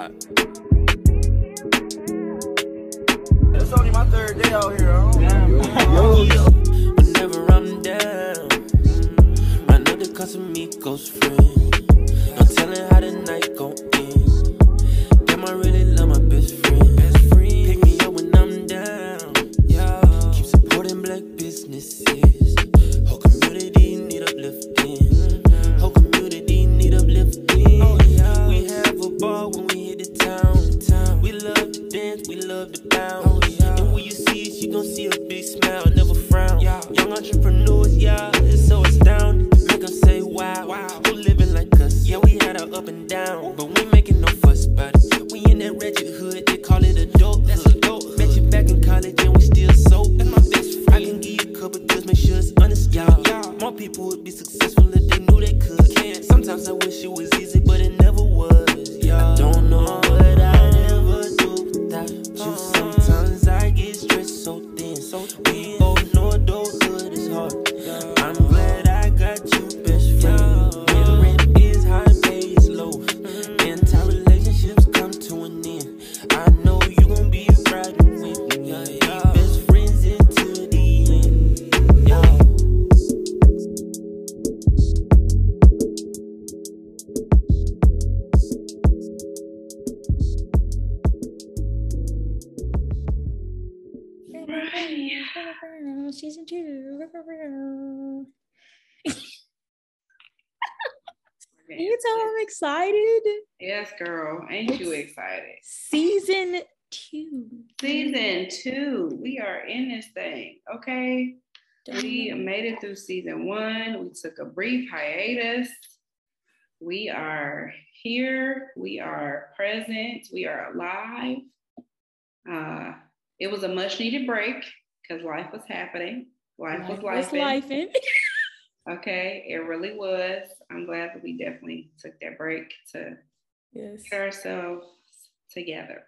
hot. It's only my third day out here. I Whenever I'm down, I know the Casamigos friend. No telling how the night gon' Season two. We are in this thing. Okay. We made it through season one. We took a brief hiatus. We are here. We are present. We are alive. Uh, it was a much needed break because life was happening. Life, was life. life. Okay, it really was. I'm glad that we definitely took that break to Yes. get ourselves together.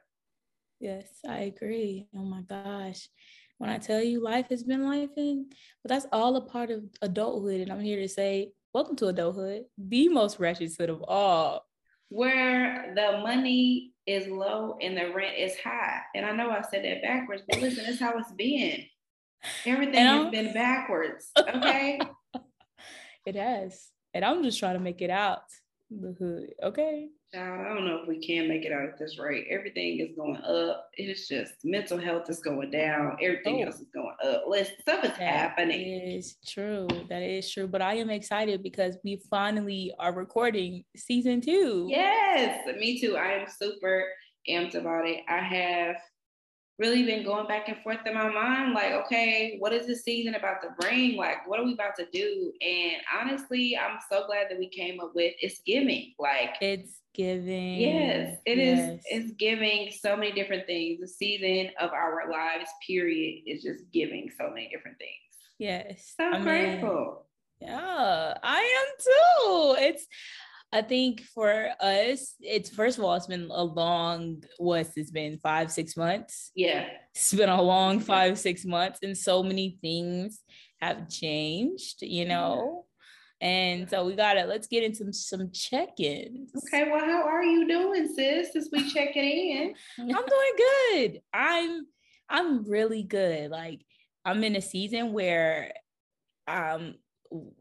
Yes, I agree. Oh my gosh. When I tell you life has been life in, but that's all a part of adulthood. And I'm here to say, welcome to adulthood, the most wretched hood of all. Where the money is low and the rent is high. And I know I said that backwards, but listen, that's how it's been. Everything has been backwards. Okay. It has. And I'm just trying to make it out the hood. Okay. Child, I don't know if we can make it out at this rate. Everything is going up. It's just mental health is going down. Everything Oh. else is going up. Listen, stuff is That happening. is true. That is true. But I am excited because we finally are recording season two. Yes, me too. I am super amped about it. I have really been going back and forth in my mind, like, okay, what is this season about to bring? Like, what are we about to do? And honestly, I'm so glad that we came up with it's giving. Like, It's giving. yes, it is. yes. It's giving so many different things. The season of our lives, period, is just giving so many different things. Yes. So I mean, grateful. Yeah, I am too. It's I think for us, it's first of all, it's been a long, what's it's been five, six months. Yeah. It's been a long five, six months, and so many things have changed, you know. And so we gotta let's get into some check-ins. Okay. Well, how are you doing, sis? Since we checking in. I'm doing good. I'm I'm really good. Like I'm in a season where um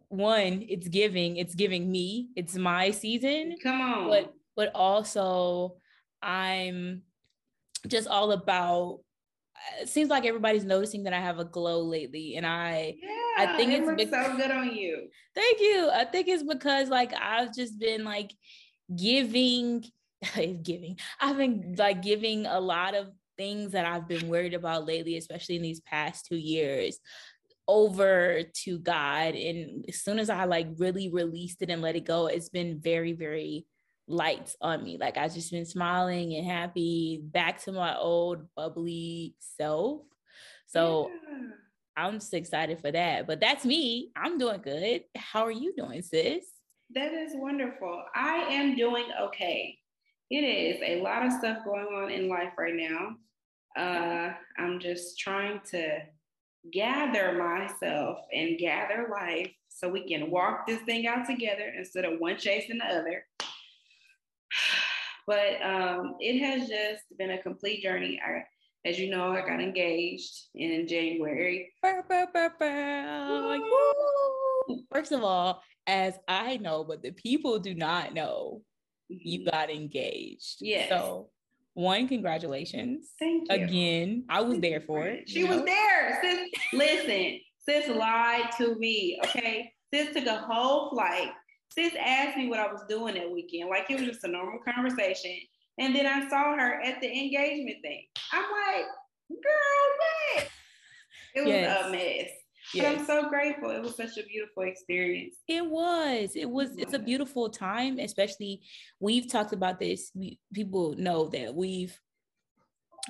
one, it's giving, it's giving me, it's my season, Come on. but but also I'm just all about it seems like everybody's noticing that I have a glow lately and I Yeah, I think it it's looks so good on you. Thank you. I think it's because like I've just been like giving, giving. I've been like giving a lot of things that I've been worried about lately, especially in these past two years, over to God. And as soon as I like really released it and let it go, it's been very, very light on me. Like I've just been smiling and happy, back to my old bubbly self. So Yeah. I'm just excited for that. But that's me. I'm doing good. How are you doing, sis? that is wonderful. I am doing okay. It is a lot of stuff going on in life right now. Uh, I'm just trying to gather myself and gather life so we can walk this thing out together instead of one chasing the other. But um, it has just been a complete journey. I, as you know, I got engaged in January. Like, First of all, as I know, but the people do not know, you mm-hmm. got engaged. Yes. So one, congratulations. Thank you. Again, I was there for it. She was know? there. Sis, listen, sis lied to me. Okay. Sis took a whole flight. Sis asked me what I was doing that weekend. Like it was just a normal conversation. And then I saw her at the engagement thing. I'm like, girl, what? It was yes. a mess. Yes. But I'm so grateful. It was such a beautiful experience. It was. It was. It's a beautiful time, especially. We've talked about this. We, people know that we've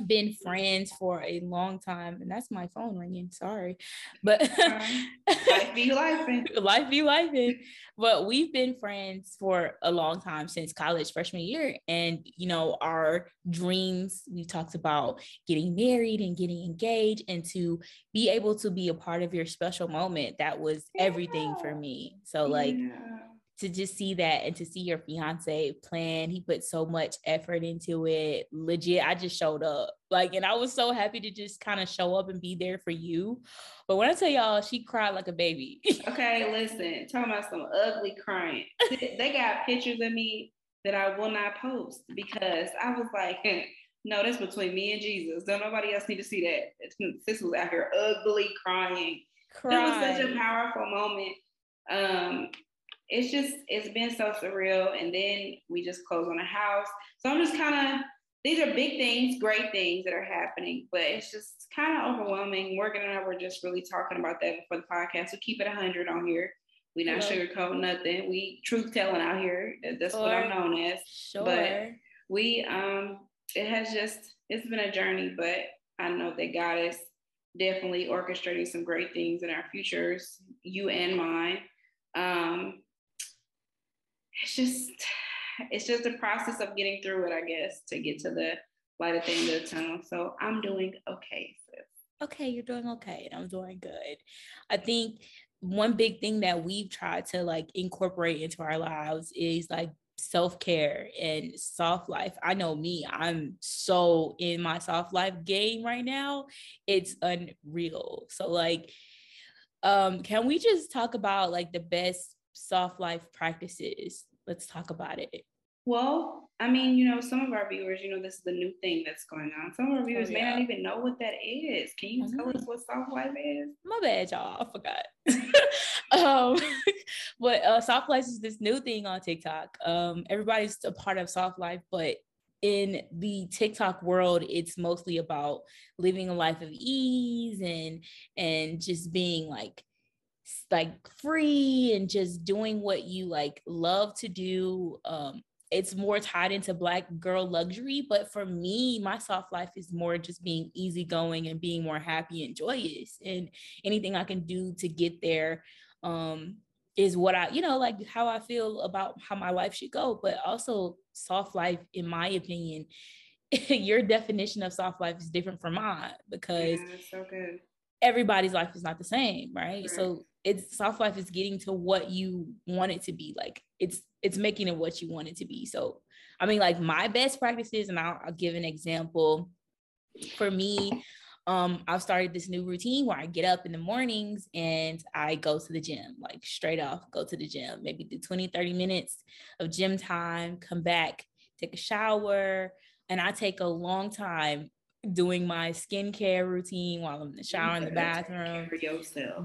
been friends for a long time, and that's my phone ringing. Sorry, but life be life, life be life. But we've been friends for a long time since college freshman year, and you know our dreams. We talked about getting married and getting engaged, and to be able to be a part of your special moment. That was everything yeah. for me. So like. Yeah to just see that and to see your fiance plan. He put so much effort into it. Legit i just showed up. Like and i was so happy to just kind of show up and be there for you. But when i tell y'all she cried like a baby. Okay listen talking about some ugly crying. They got pictures of me that i will not post because i was like no that's between me and jesus. Don't nobody else need to see that. Sis was out here ugly crying. Cry. it was such a powerful moment. Um it's just it's been so surreal. And then we just closed on a house. So I'm just kind of these are big things, great things that are happening, but it's just kind of overwhelming. Morgan and I were just really talking about that for the podcast. So keep it 100 on here. We not yeah. sugarcoat nothing. We truth telling out here. That's sure. what I'm known as. Sure. But we um it has just it's been a journey, but I know that God is definitely orchestrating some great things in our futures, you and mine. Um, it's just it's just a process of getting through it, I guess, to get to the light at the end of the tunnel. So I'm doing okay, sis. Okay, you're doing okay, and I'm doing good. I think one big thing that we've tried to like incorporate into our lives is like self-care and soft life. I know me, I'm so in my soft life game right now. It's unreal. So like um can we just talk about like the best soft life practices let's talk about it. Well, I mean, you know, some of our viewers, you know, this is the new thing that's going on. Some of our viewers oh, yeah. may not even know what that is. Can you mm-hmm. tell us what soft life is? My bad, y'all. I forgot. um, but uh, soft life is this new thing on TikTok. Um, everybody's a part of soft life, but in the TikTok world, it's mostly about living a life of ease and and just being like like free and just doing what you like love to do um it's more tied into black girl luxury but for me my soft life is more just being easygoing and being more happy and joyous and anything i can do to get there um is what i you know like how i feel about how my life should go but also soft life in my opinion your definition of soft life is different from mine because yeah, so good everybody's life is not the same right? right. So it's soft life is getting to what you want it to be. Like it's it's making it what you want it to be. So i mean like my best practices and i'll, I'll give an example. For me um i've started this new routine where i get up in the mornings and i go to the gym like straight off go to the gym maybe do 20 30 minutes of gym time come back take a shower and i take a long time doing my skincare routine while I'm in the shower in the bathroom.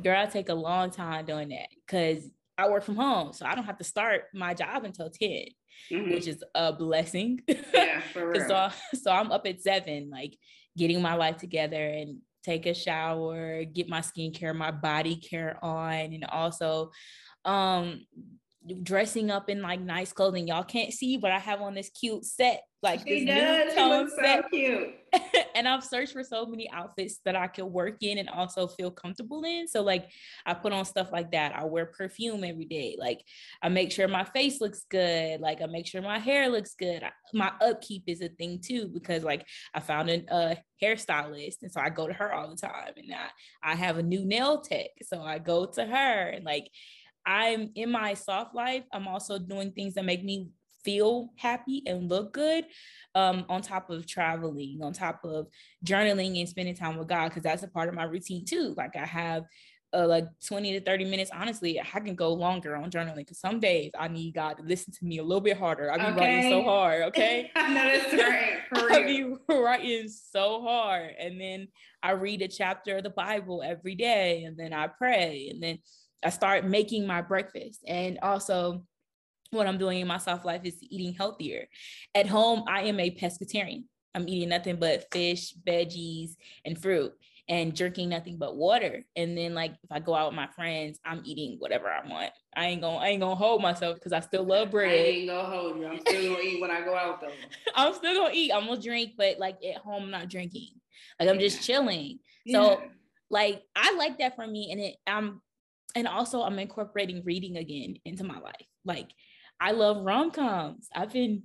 Girl, I take a long time doing that because I work from home, so I don't have to start my job until 10, mm-hmm. which is a blessing. Yeah, for real. so, so I'm up at seven, like getting my life together and take a shower, get my skincare, my body care on, and also um dressing up in like nice clothing. Y'all can't see, but I have on this cute set, like she this does. new tone set. So cute. and I've searched for so many outfits that I could work in and also feel comfortable in. So like I put on stuff like that. I wear perfume every day. Like I make sure my face looks good. Like I make sure my hair looks good. I, my upkeep is a thing too because like I found a uh, hairstylist and so I go to her all the time. And I I have a new nail tech, so I go to her and like I'm in my soft life. I'm also doing things that make me feel happy and look good um, on top of traveling on top of journaling and spending time with god because that's a part of my routine too like i have uh, like 20 to 30 minutes. Honestly, I can go longer on journaling because some days I need God to listen to me a little bit harder. I be okay. writing so hard, okay? I know that's right. For I be writing so hard. And then I read a chapter of the Bible every day, and then I pray, and then I start making my breakfast. And also, what I'm doing in my soft life is eating healthier. At home, I am a pescatarian. I'm eating nothing but fish, veggies, and fruit and drinking nothing but water. And then like if I go out with my friends, I'm eating whatever I want. I ain't gonna I ain't gonna hold myself because I still love bread. I ain't gonna hold you. I'm still gonna eat when I go out though. I'm still gonna eat. I'm gonna drink, but like at home, I'm not drinking. Like I'm just chilling. Yeah. So like I like that for me. And it I'm and also I'm incorporating reading again into my life. Like I love rom-coms. I've been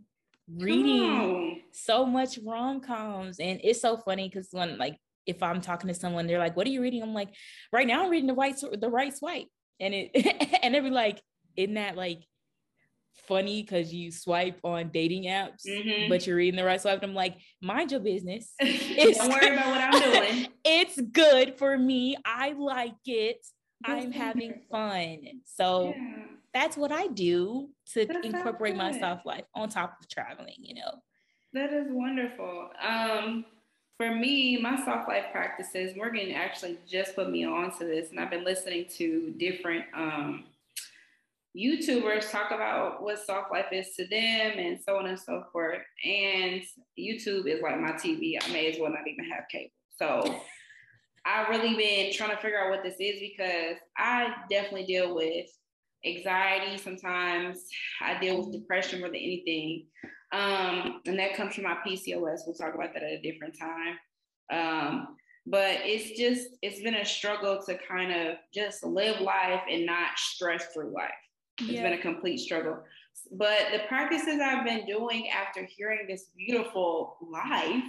reading so much rom-coms and it's so funny because when like if I'm talking to someone, they're like, "What are you reading?" I'm like, "Right now, I'm reading the White the right swipe," and it and they'd be like, "Isn't that like funny because you swipe on dating apps, mm-hmm. but you're reading the right swipe?" I'm like, "Mind your business. Don't worry about what I'm doing. it's good for me. I like it. I'm having fun. So." Yeah. That's what I do to That's incorporate my soft life on top of traveling, you know. That is wonderful. Um, for me, my soft life practices, Morgan actually just put me on to this, and I've been listening to different um, YouTubers talk about what soft life is to them and so on and so forth. And YouTube is like my TV. I may as well not even have cable. So I've really been trying to figure out what this is because I definitely deal with anxiety sometimes. I deal with depression more than anything. Um, and that comes from my PCOS. We'll talk about that at a different time. Um, but it's just, it's been a struggle to kind of just live life and not stress through life. It's yeah. been a complete struggle. But the practices I've been doing after hearing this beautiful life,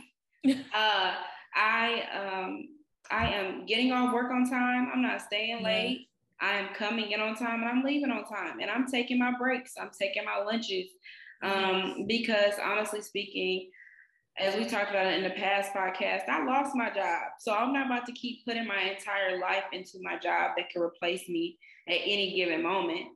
uh, I um, I am getting off work on time. I'm not staying late. I am coming in on time and I'm leaving on time. And I'm taking my breaks. I'm taking my lunches. Um, because honestly speaking, as we talked about in the past podcast, I lost my job. So I'm not about to keep putting my entire life into my job that can replace me at any given moment.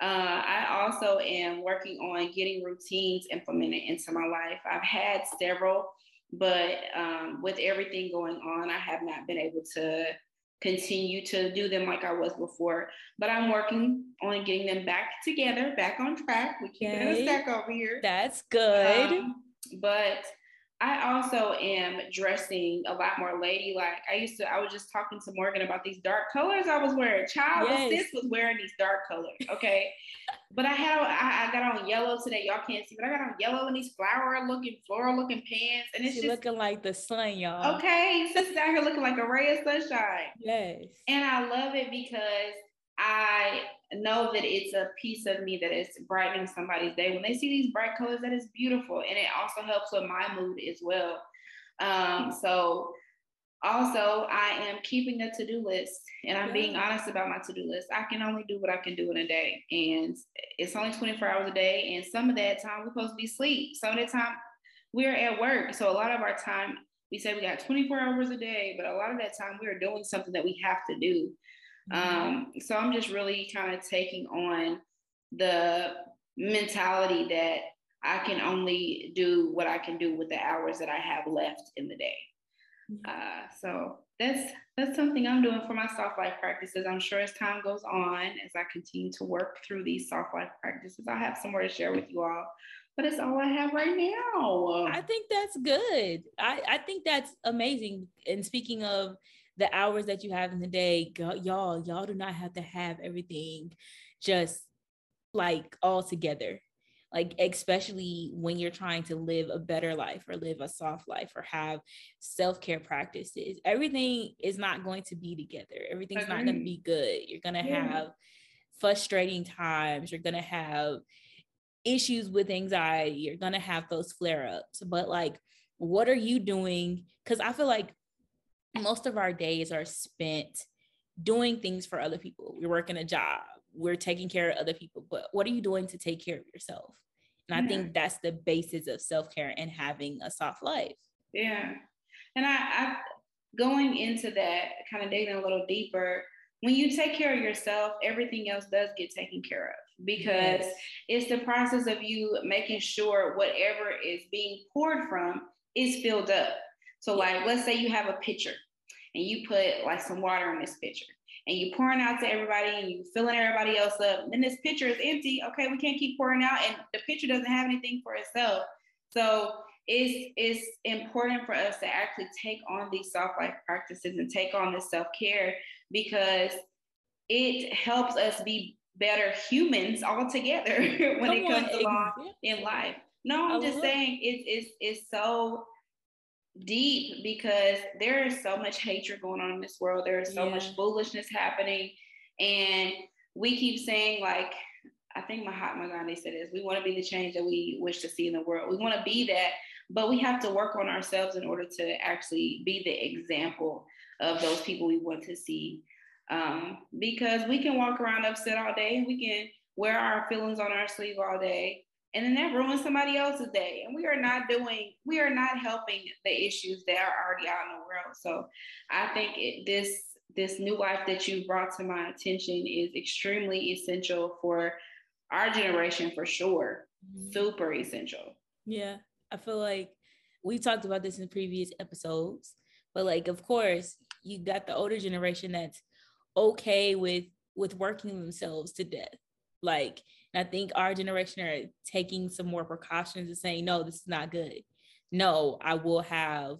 Uh, I also am working on getting routines implemented into my life. I've had several, but um, with everything going on, I have not been able to continue to do them like I was before. But I'm working on getting them back together, back on track. We keep okay. it in a stack over here. That's good. Um, but I also am dressing a lot more ladylike. I used to, I was just talking to Morgan about these dark colors I was wearing. Child, yes. sis was wearing these dark colors. Okay. but I had, I, I, got on yellow today. Y'all can't see, but I got on yellow in these flower looking, floral looking pants. And it's she just looking like the sun, y'all. Okay. Sis is out here looking like a ray of sunshine. Yes. And I love it because I know that it's a piece of me that is brightening somebody's day. When they see these bright colors, that is beautiful. And it also helps with my mood as well. Um, so also I am keeping a to-do list and I'm being honest about my to-do list. I can only do what I can do in a day. And it's only 24 hours a day. And some of that time we're supposed to be asleep. Some of the time we're at work. So a lot of our time we say we got 24 hours a day, but a lot of that time we are doing something that we have to do. Um, so I'm just really kind of taking on the mentality that I can only do what I can do with the hours that I have left in the day. Mm-hmm. Uh, so that's that's something I'm doing for my soft life practices. I'm sure as time goes on, as I continue to work through these soft life practices, I'll have some more to share with you all. But it's all I have right now. I think that's good. I, I think that's amazing. And speaking of the hours that you have in the day, y'all, y'all do not have to have everything just like all together. Like, especially when you're trying to live a better life or live a soft life or have self care practices, everything is not going to be together. Everything's not going to be good. You're going to yeah. have frustrating times. You're going to have issues with anxiety. You're going to have those flare ups. But, like, what are you doing? Because I feel like most of our days are spent doing things for other people. We're working a job, we're taking care of other people, but what are you doing to take care of yourself? And I think that's the basis of self-care and having a soft life. Yeah. And I, I going into that, kind of digging a little deeper, when you take care of yourself, everything else does get taken care of because yes. it's the process of you making sure whatever is being poured from is filled up. So, like, let's say you have a pitcher and you put like some water in this pitcher and you pouring out to everybody and you filling everybody else up. Then this pitcher is empty. Okay, we can't keep pouring out, and the pitcher doesn't have anything for itself. So it's it's important for us to actually take on these soft life practices and take on this self-care because it helps us be better humans altogether when Come it comes on, along in life. No, I'm just saying it's it's it's so deep because there is so much hatred going on in this world. There is so yeah. much foolishness happening. And we keep saying, like, I think Mahatma Gandhi said this we want to be the change that we wish to see in the world. We want to be that, but we have to work on ourselves in order to actually be the example of those people we want to see. Um, because we can walk around upset all day, we can wear our feelings on our sleeve all day, and then that ruins somebody else's day. And we are not doing we are not helping the issues that are already out in the world. So i think it, this this new life that you brought to my attention is extremely essential for our generation for sure. Mm-hmm. super essential. Yeah. I feel like we talked about this in previous episodes but like of course you got the older generation that's okay with with working themselves to death. Like and I think our generation are taking some more precautions and saying, no, this is not good. No, I will have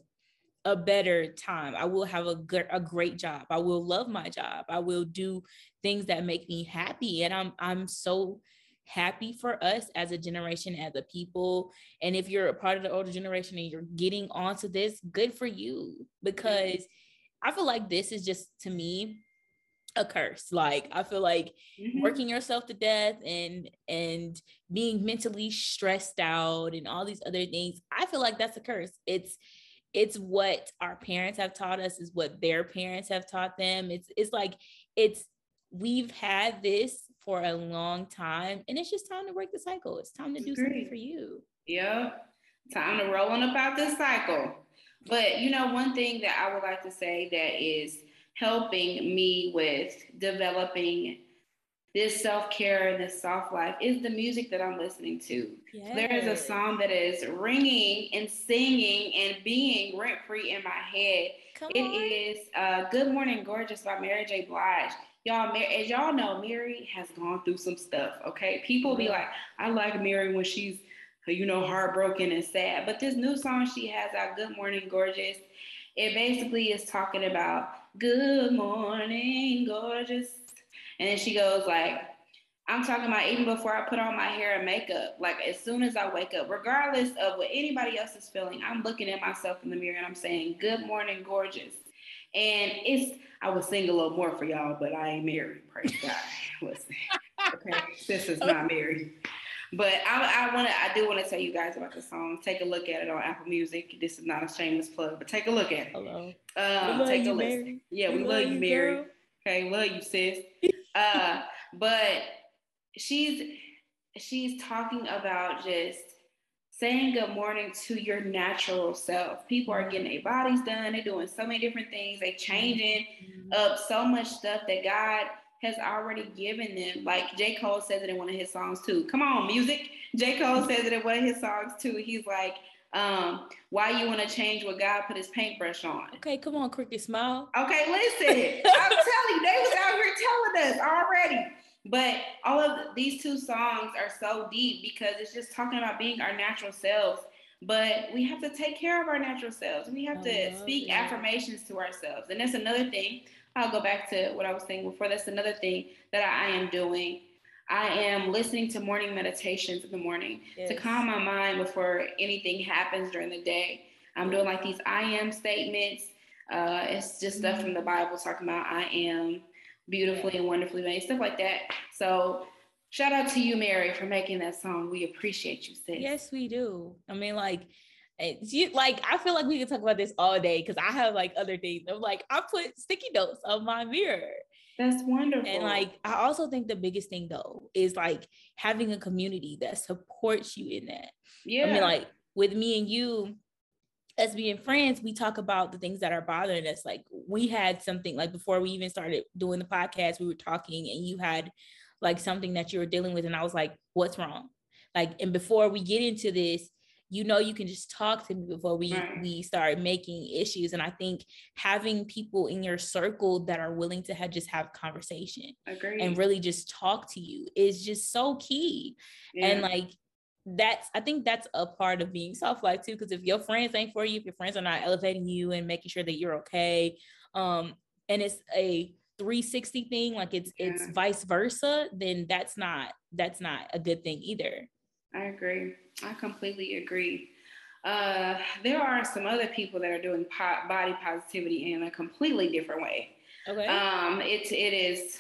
a better time. I will have a good a great job. I will love my job. I will do things that make me happy. And I'm I'm so happy for us as a generation, as a people. And if you're a part of the older generation and you're getting onto this, good for you. Because I feel like this is just to me a curse. Like i feel like mm-hmm. working yourself to death and and being mentally stressed out and all these other things i feel like that's a curse. It's it's what our parents have taught us is what their parents have taught them. It's it's like it's we've had this for a long time and it's just time to break the cycle. It's time to do Great. something for you. Yeah time to roll on about this cycle. But you know one thing that i would like to say that is helping me with developing this self care and this soft life is the music that I'm listening to. Yes. There is a song that is ringing and singing and being rent free in my head. Come it on. is uh, Good Morning Gorgeous by Mary J. Blige. Y'all, as y'all know, Mary has gone through some stuff. Okay, people be like, I like Mary when she's, you know, heartbroken and sad. But this new song she has out, Good Morning Gorgeous, it basically is talking about good morning, gorgeous. And then she goes like, I'm talking about even before I put on my hair and makeup, like as soon as I wake up, regardless of what anybody else is feeling, I'm looking at myself in the mirror and I'm saying, Good morning, gorgeous. And it's I would sing a little more for y'all, but I ain't married. Praise God. Listen. Okay, this is not married. But I, I want to, I do want to tell you guys about the song. Take a look at it on Apple Music. This is not a shameless plug, but take a look at it. Hello. Um, take a listen. Yeah, we, we love, love, you, Mary. Girl. Okay, love you, sis. uh, but she's she's talking about just saying good morning to your natural self. People are getting their bodies done. They're doing so many different things. They're changing mm-hmm. up so much stuff that God has already given them. Like J. Cole says it in one of his songs too. Come on, music. J. Cole says it in one of his songs too. He's like, um, why you want to change what God put his paintbrush on? Okay, come on, Crooked Smile. Okay, listen. I'm telling you, they was out here telling us already. But all of these two songs are so deep because it's just talking about being our natural selves. But we have to take care of our natural selves. And we have I to speak that. affirmations to ourselves. And that's another thing I'll go back to what I was saying before. That's another thing that I am doing. I am listening to morning meditations in the morning yes. to calm my mind before anything happens during the day. I'm doing like these I am statements. Uh, it's just stuff from the mm-hmm. Bible talking about I am beautifully and wonderfully made, stuff like that. So shout out to you, Mary, for making that song. We appreciate you, sis. Yes, we do. I mean, like you like I feel like we can talk about this all day because I have like other things. I'm like I put sticky notes on my mirror, That's wonderful. And like, I also think the biggest thing though is like having a community that supports you in that. yeah, I mean, like with me and you, as being friends, we talk about the things that are bothering us. Like we had something like before we even started doing the podcast, we were talking and you had like something that you were dealing with. And I was like, what's wrong? Like, and before we get into this, you know, you can just talk to me before we Right. we start making issues. And I think having people in your circle that are willing to have just have conversation agree. and really just talk to you is just so key Yeah. and like that's i think that's a part of being self-life too because if your friends ain't for you if your friends are not elevating you and making sure that you're okay um and it's a 360 thing like it's it's vice versa then that's not that's not a good thing either I agree. I completely agree. Uh, there are some other people that are doing po- body positivity in a completely different way. okay Um, it's it is,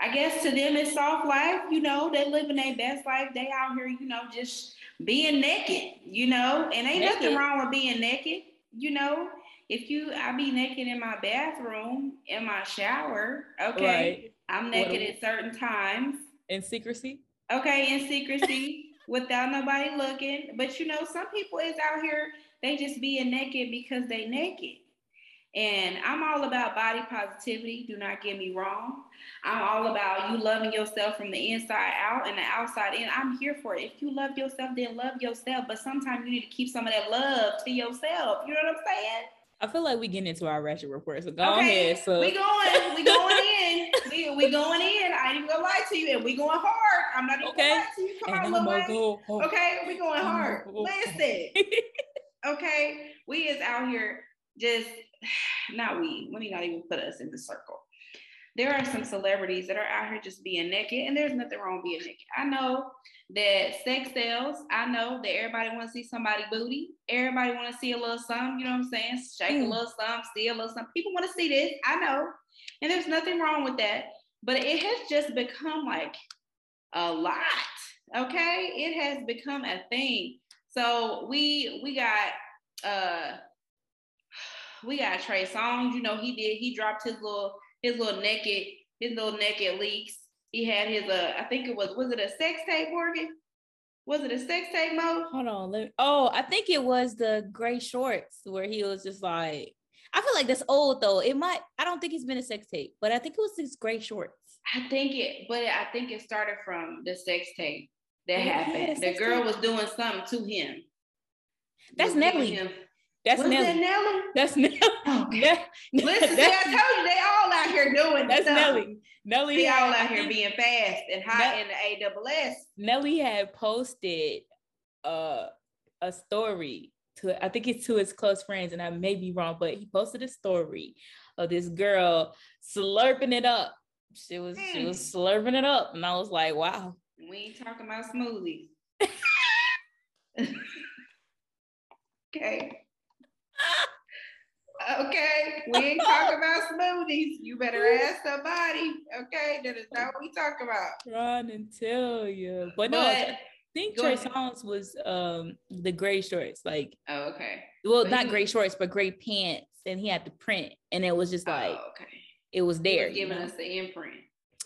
I guess to them it's soft life. You know, they living their best life. They out here, you know, just being naked. You know, and ain't nothing wrong with being naked. You know, if you, I be naked in my bathroom, in my shower. Okay, right I'm naked at certain times. in secrecy Okay, in secrecy. Without nobody looking, but you know, some people is out here, they just being naked because they naked. And I'm all about body positivity. Do not get me wrong. I'm all about you loving yourself from the inside out and the outside in. I'm here for it. If you love yourself, then love yourself. But sometimes you need to keep some of that love to yourself. You know what I'm saying? I feel like we getting into our ratchet report so go okay, ahead so we going, we going in, we, we going in. I ain't even gonna lie to you, and we going hard. I'm not even Okay. gonna lie to you. Come And on, I'm Lil gonna Wayne. go. Okay, we going hard. go Listen, okay, we is out here just not we. Let me not even put us in the circle. There are some celebrities that are out here just being naked, and there's nothing wrong being naked. I know that sex sells. I know that everybody want to see somebody booty. Everybody want to see a little something. You know what I'm saying? Shake a Mm. little something, see a little something. People want to see this. I know, and there's nothing wrong with that. But it has just become like a lot. Okay, it has become a thing. So we we got uh we got Trey Songz. You know he did he dropped his little his little naked his little naked leaks. He had his uh I think it was was it a sex tape Morgan? Was it a sex tape Mo? Hold on. Let me, oh, I think it was the gray shorts where he was just like, I feel like that's old though. It might, I don't think it's been a sex tape, but I think it was his gray shorts. I think it, but I think it started from the sex tape that yeah, happened. The girl tape. was doing something to him. That's Nelly. him- That's was that Nelly. Nelly? That's Nelly. Ne- Listen, see, that's, I told you they all out here doing that's stuff. Nelly. Nelly. They all out here being fast and hot Nel- in the AWS. Nelly had posted uh, a story to, I think it's to his close friends, and I may be wrong, but he posted a story of this girl slurping it up. She was she was slurping it up, and I was like, wow. We ain't talking about smoothies. okay. Okay, we ain't talking about smoothies. You better ask somebody. Okay, that is not what we talk about. Run and tell you, but no, I think Trey. Songz was um the gray shorts, like oh, okay. well, But not he gray shorts, but gray pants, and he had the print, and it was just like oh, okay. it was He there, was you giving know, us the imprint.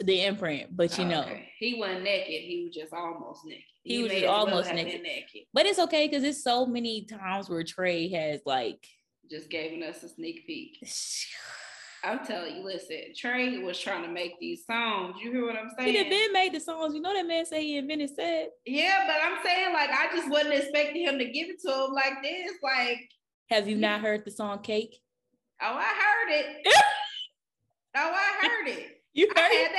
the imprint. But you Oh, know, okay. he wasn't naked. He was just almost naked. He was just as well almost naked. naked. but it's okay because it's so many times where Trey has like. Just giving us a sneak peek. I'm telling you, listen, Trey was trying to make these songs. You hear what I'm saying? He been made the songs. You know that man say he invented said. Yeah, but I'm saying like I just wasn't expecting him to give it to him like this. Like, Have you not heard the song Cake? oh, I heard it. oh, I heard it. You heard I it? had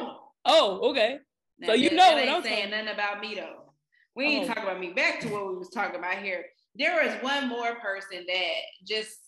the album. Oh, okay. So you know what I'm saying nothing about me though. We ain't Oh. talking about me. Back to what we was talking about here. There is one more person that just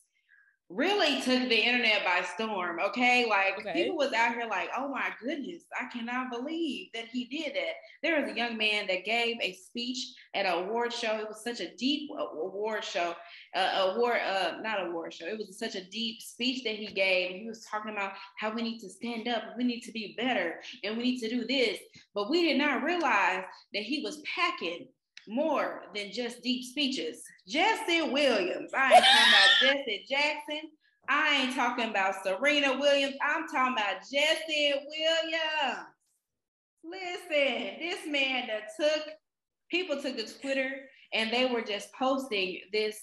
really took the internet by storm. Okay, like Okay. people was out here like, oh my goodness, I cannot believe that he did that. There was a young man that gave a speech at an award show. It was such a deep award show, uh, award, uh, not award show. It was such a deep speech that he gave. He was talking about how we need to stand up, we need to be better, and we need to do this. But we did not realize that he was packing more than just deep speeches. Jesse Williams, I ain't talking about Jesse Jackson. I ain't talking about Serena Williams. I'm talking about Jesse Williams. Listen, this man that took people took to Twitter and they were just posting this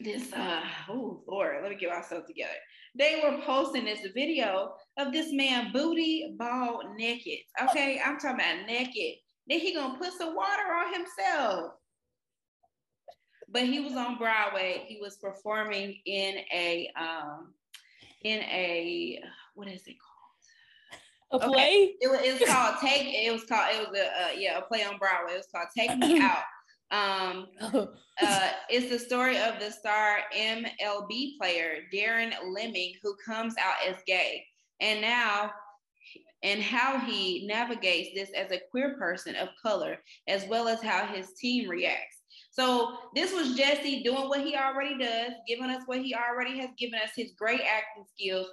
this uh oh lord let me get myself together they were posting this video of this man booty ball naked okay i'm talking about naked then he gonna put some water on himself. But he was on broadway. He was performing in a um in a what is it called? A play? Okay. it, was, it was called take it was called it was a uh, yeah a play on broadway. It was called take me out. Um, oh. uh, it's the story of the star MLB player Darren Lemming, who comes out as gay, and now and how he navigates this as a queer person of color, as well as how his team reacts. So this was Jesse doing what he already does, giving us what he already has given us, his great acting skills.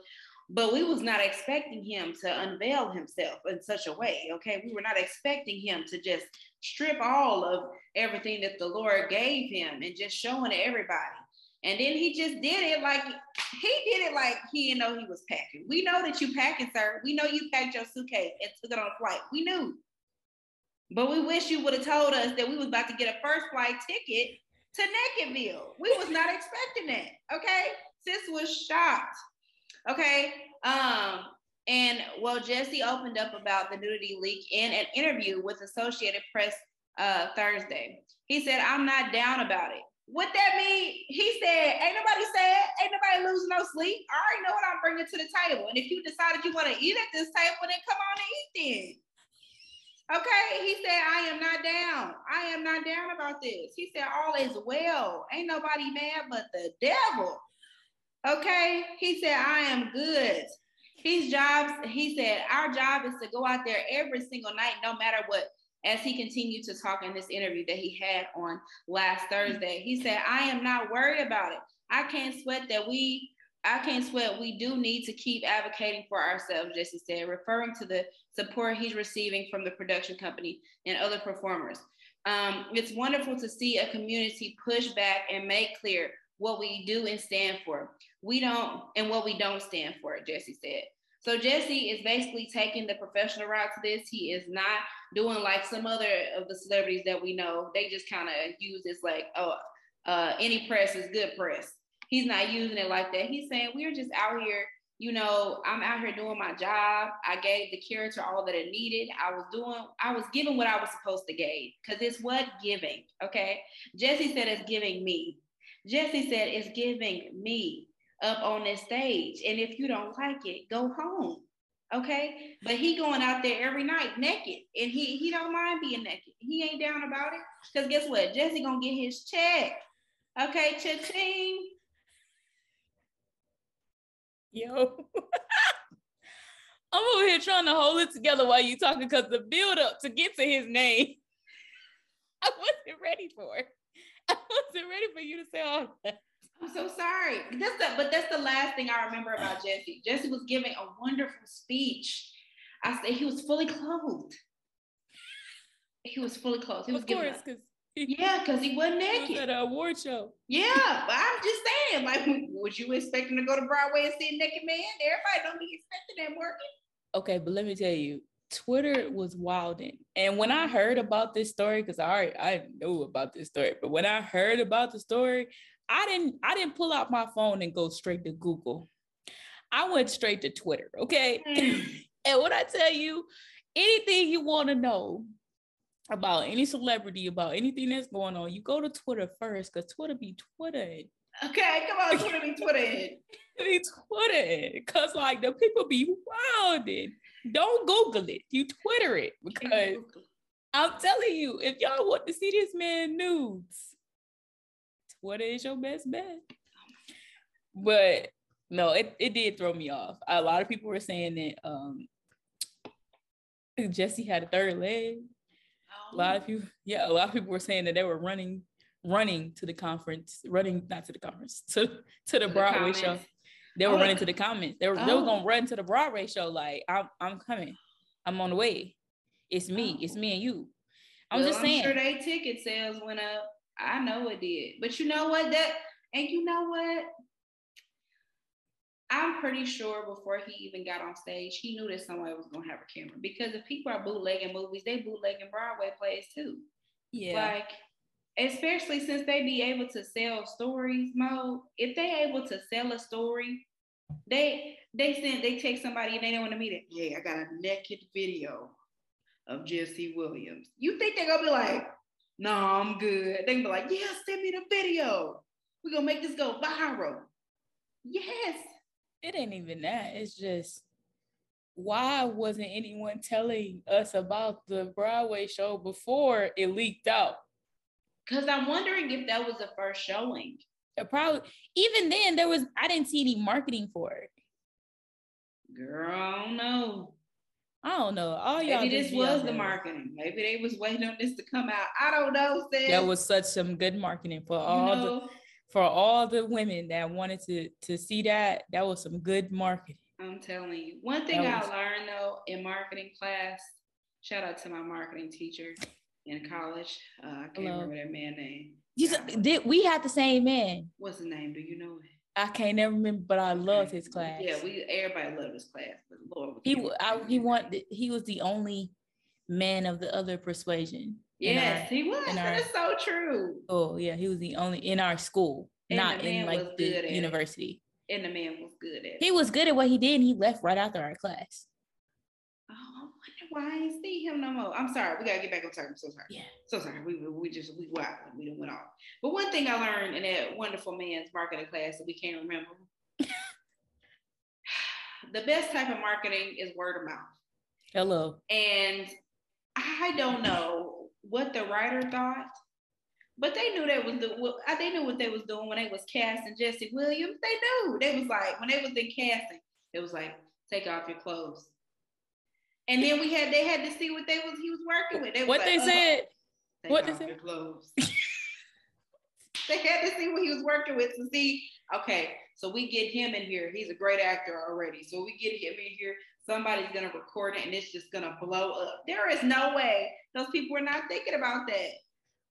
But we was not expecting him to unveil himself in such a way. Okay, we were not expecting him to just strip all of everything that the Lord gave him and just showing to everybody. And then he just did it like he did it like he didn't know he was packing. We know that you packing, sir. We know you packed your suitcase and took it on a flight. We knew. But we wish you would have told us that we was about to get a first flight ticket to Nakedville. We was not expecting that. Okay. Sis was shocked. Okay. Um, and well, Jesse opened up about the nudity leak in an interview with Associated Press uh, Thursday. He said, I'm not down about it. What that mean? He said, Ain't nobody sad, ain't nobody losing no sleep. I already know what I'm bringing to the table. And if you decided you want to eat at this table, then come on and eat then. Okay, he said, I am not down. I am not down about this. He said, All is well. Ain't nobody mad but the devil. Okay, he said, I am good. His jobs, he said, our job is to go out there every single night, no matter what as he continued to talk in this interview that he had on last Thursday. He said, I am not worried about it. I can't sweat that we, I can't sweat. We do need to keep advocating for ourselves, Jesse said, referring to the support he's receiving from the production company and other performers. Um, it's wonderful to see a community push back and make clear what we do and stand for. We don't, and what we don't stand for, Jesse said. So Jesse is basically taking the professional route to this. He is not doing like some other of the celebrities that we know. They just kind of use this like, oh, uh, any press is good press. He's not using it like that. He's saying we're just out here. You know, I'm out here doing my job. I gave the character all that it needed. I was doing, I was giving what I was supposed to give because it's what giving. Okay. Jesse said it's giving me. Jesse said it's giving me up on this stage. And if you don't like it, go home. Okay. But he going out there every night naked and he he don't mind being naked. He ain't down about it. Because guess what? Jesse gonna get his check. Okay, cha-ching. Yo. I'm over here trying to hold it together while you talking because the build up to get to his name, I wasn't ready for. I wasn't ready for you to say all that. I'm so sorry. That's the, but that's the last thing I remember about Jesse. Jesse was giving a wonderful speech. I say he was fully clothed. He was fully clothed. He was of course, because yeah, because he wasn't naked at an award show. Yeah, but I'm just saying, like, was you expecting to go to Broadway and see a naked man? Everybody don't be expecting that working. Okay, but let me tell you, Twitter was wilding. And when I heard about this story, because I already I knew about this story, but when I heard about the story, I didn't I didn't pull out my phone and go straight to Google. I went straight to Twitter, okay? Mm. and what I tell you anything you want to know about any celebrity, about anything that's going on, you go to Twitter first because Twitter be Twittering. Okay, come on, Twitter be Twittering. be Twittering. Cause like the people be wilding. Don't Google it. You Twitter it because I'm telling you, if y'all want to see this man nudes, what is your best bet? But no, it, it did throw me off. A lot of people were saying that um Jesse had a third leg. A lot of people, yeah, a lot of people were saying that they were running, running to the conference, running not to the conference, to to the to Broadway the show. They were oh, running to the comments. They were oh. they were oh. gonna run to the Broadway show. Like I'm I'm coming. I'm on the way. It's me. It's me and you. I'm well, just saying. I'm sure they ticket sales went up. I know it did. But you know what? That and you know what? I'm pretty sure before he even got on stage, he knew that somebody was gonna have a camera because if people are bootlegging movies, they bootlegging Broadway plays too. Yeah. Like, especially since they be able to sell stories, Mo. If they able to sell a story, they they send they take somebody and they don't want to meet it. Hey, I got a naked video of Jesse Williams. You think they're gonna be like, no, I'm good. They can be like, yeah, send me the video. We're gonna make this go viral. Yes. it ain't even that. It's just why wasn't anyone telling us about the Broadway show before it leaked out? Cause I'm wondering if that was the first showing. It probably even then there was I didn't see any marketing for it. Girl, I don't know. I don't know. All y'all Maybe this was the there. marketing. Maybe they was waiting on this to come out. I don't know, sis. That was such some good marketing for You all the for all the women that wanted to to see that. That was some good marketing. I'm telling you. One thing That I learned though in marketing class, shout out to my marketing teacher in college. Uh, I can't Hello. remember that man name. You said, did we had the same man? What's his name? Do you know it? I can't never remember, but I loved his class. Yeah, we everybody loved his class, but Lord, he I, he wanted he was the only man of the other persuasion. Yes, our- he was. our- is so true. oh yeah, he was the only in our school, And not in like the it. university. And the man was good at it. He was good at what he did. and He left right after our class. I why I ain't see him no more. I'm sorry. We gotta get back on track. I'm so sorry. Yeah. So sorry. We we, just we wow. We done went off. But one thing I learned in that wonderful man's marketing class that we can't remember. the best type of marketing is word of mouth. Hello. And I don't know what the writer thought, but they knew that was the they knew what they was doing when they was casting Jesse Williams. They knew. They was like when they was in casting, it was like take off your clothes. And then we had they had to see what they was he was working with. They was What like, they "Uh, said? take what they said? your clothes. they had to see what he was working with to see. Okay, so we get him in here. He's a great actor already. So we get him in here. Somebody's gonna record it, and it's just gonna blow up. There is no way those people were not thinking about that.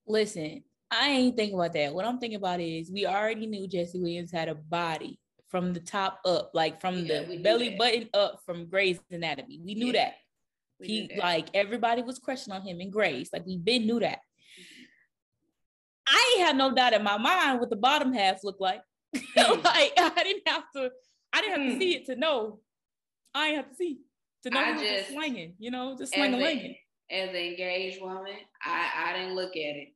Listen, I ain't thinking about that. What I'm thinking about is we already knew Jesse Williams had a body from the top up, like from Yeah, the belly that. button up from Grey's Anatomy. We knew Yeah, that. We he like everybody was crushing on him in Grey's. Like we been knew that. Mm-hmm. I ain't had no doubt in my mind what the bottom half looked like. Hmm. like I didn't have to, I didn't have to see it to know. I ain't have to see to know I was just slinging, you know, just as, sling a a, langing. as an engaged woman, I I didn't look at it.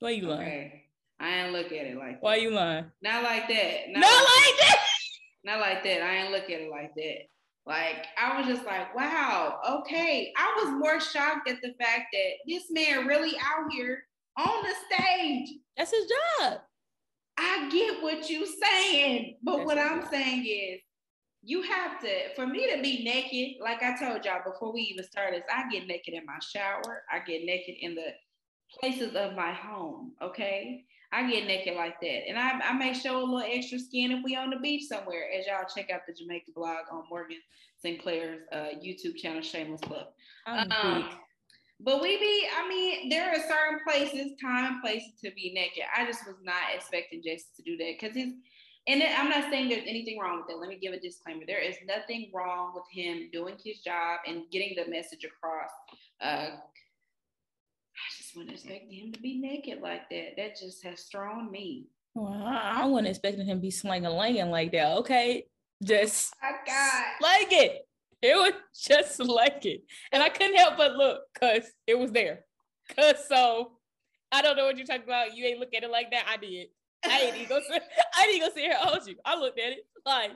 Why you lying? Okay, I didn't look at it like that. Why you lying? Not like that. Not like that. Not like that. I ain't look at it like that. Like I was just like, wow, okay. I was more shocked at the fact that this man really out here on the stage. That's his job. I get what you're saying, but That's what I'm job. saying is you have to for me to be naked, like I told y'all before we even started, I get naked in my shower, I get naked in the places of my home, okay? I get naked like that. And I, I may show a little extra skin if we on the beach somewhere, as y'all check out the Jamaica blog on Morgan Sinclaire's uh, YouTube channel, Shameless Club. Um, but we be, I mean, there are certain places, time and places to be naked. I just was not expecting Jason to do that because he's, and I'm not saying there's anything wrong with that. Let me give a disclaimer. There is nothing wrong with him doing his job and getting the message across. Uh, wasn't expecting him to be naked like that. That just has thrown me. Well, I, I wasn't expecting him to be slinging langing like that. Okay. Just oh My like it. It was just like it. And I couldn't help but look because it was there. Cause so I don't know what you're talking about. You ain't look at it like that. I did. I ain't even go sit, I didn't go sit here and hold you. I looked at it like,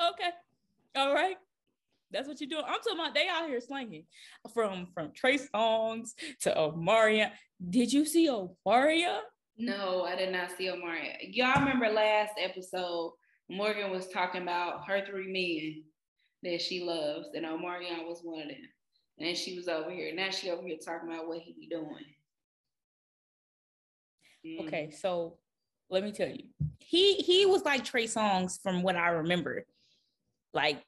okay, all right. That's what you're doing. I'm talking about they out here slinging from from Trey Songz to Omaria. Did you see Omaria? No, I did not see Omari. Y'all remember last episode, Morgan was talking about her three men that she loves, and Omarion was one of them. And she was over here. Now she over here talking about what he be doing. Mm. Okay, so let me tell you, he he was like Trey Songz from what I remember. Like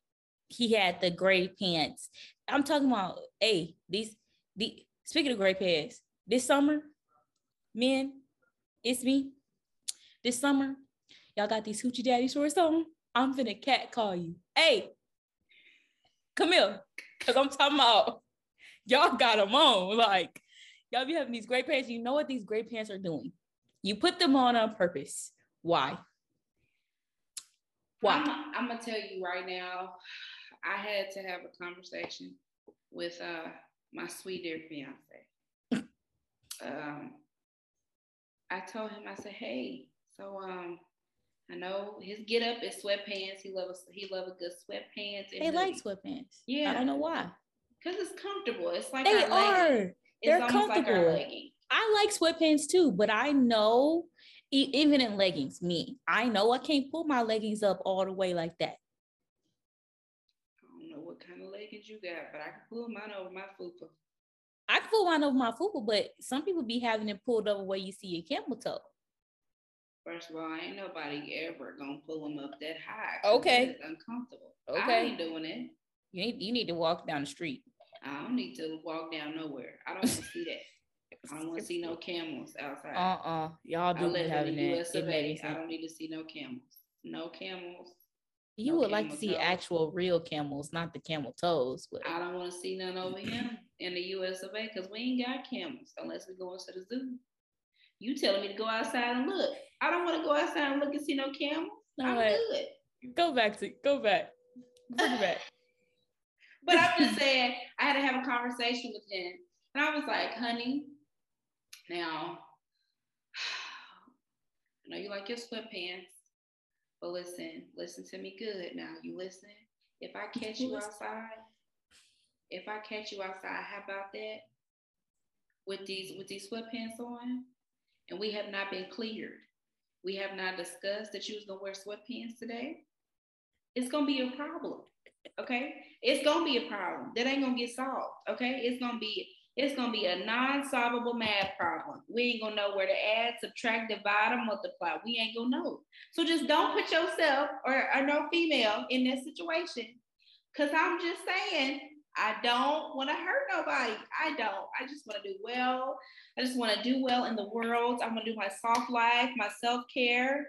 he had the gray pants. I'm talking about, hey, these the speaking of gray pants, this summer, men, it's me. This summer, y'all got these hoochie daddy shorts on. I'm finna cat call you. Hey, come here. Cause I'm talking about y'all got them on. Like, y'all be having these gray pants. You know what these gray pants are doing. You put them on on purpose. Why? Why? I'm, I'm gonna tell you right now. I had to have a conversation with uh, my sweet dear fiance. um, I told him, I said, "Hey, so um, I know his get up is sweatpants. He loves he loves a good sweatpants. And they like sweatpants. Yeah, I don't know why. Because it's comfortable. It's like they are. They're it's comfortable. like our. I like sweatpants too, but I know even in leggings, me, I know I can't pull my leggings up all the way like that. I don't know what kind of leggings you got, but I can pull mine over my fupa. I can pull mine over my fupa, but some people be having it pulled over where you see your camel toe. First of all, ain't nobody ever gonna pull them up that high. Okay. It's uncomfortable. I Okay. ain't doing it. You need you need to walk down the street. I don't need to walk down nowhere. I don't want to see that. I don't want to see no camels outside. Uh-uh. Y'all I do be live in having the that. US in of A. I don't need to see no camels. No camels. You no would like to see toe. actual real camels, not the camel toes. But I don't want to see none over here in the US of A because we ain't got camels unless we go into the zoo. You telling me to go outside and look. I don't want to go outside and look and see no camels. no, I'm wait. good. go back to go back. It back. But I'm just saying, I had to have a conversation with him. And I was like, honey, now, I know you like your sweatpants, but listen, listen to me good. Now, you listen. If I catch you outside, if I catch you outside, how about that? With these with these sweatpants on, and we have not been cleared. We have not discussed that you was gonna wear sweatpants today. It's gonna be a problem. Okay, it's gonna be a problem that ain't gonna get solved. Okay, it's gonna be it's gonna be a non-solvable math problem. We ain't gonna know where to add, subtract, divide, or multiply. We ain't gonna know. So just don't put yourself or, or no female in this situation. Cause I'm just saying, I don't want to hurt nobody. I don't. I just want to do well. I just want to do well in the world. I'm gonna do my soft life, my self-care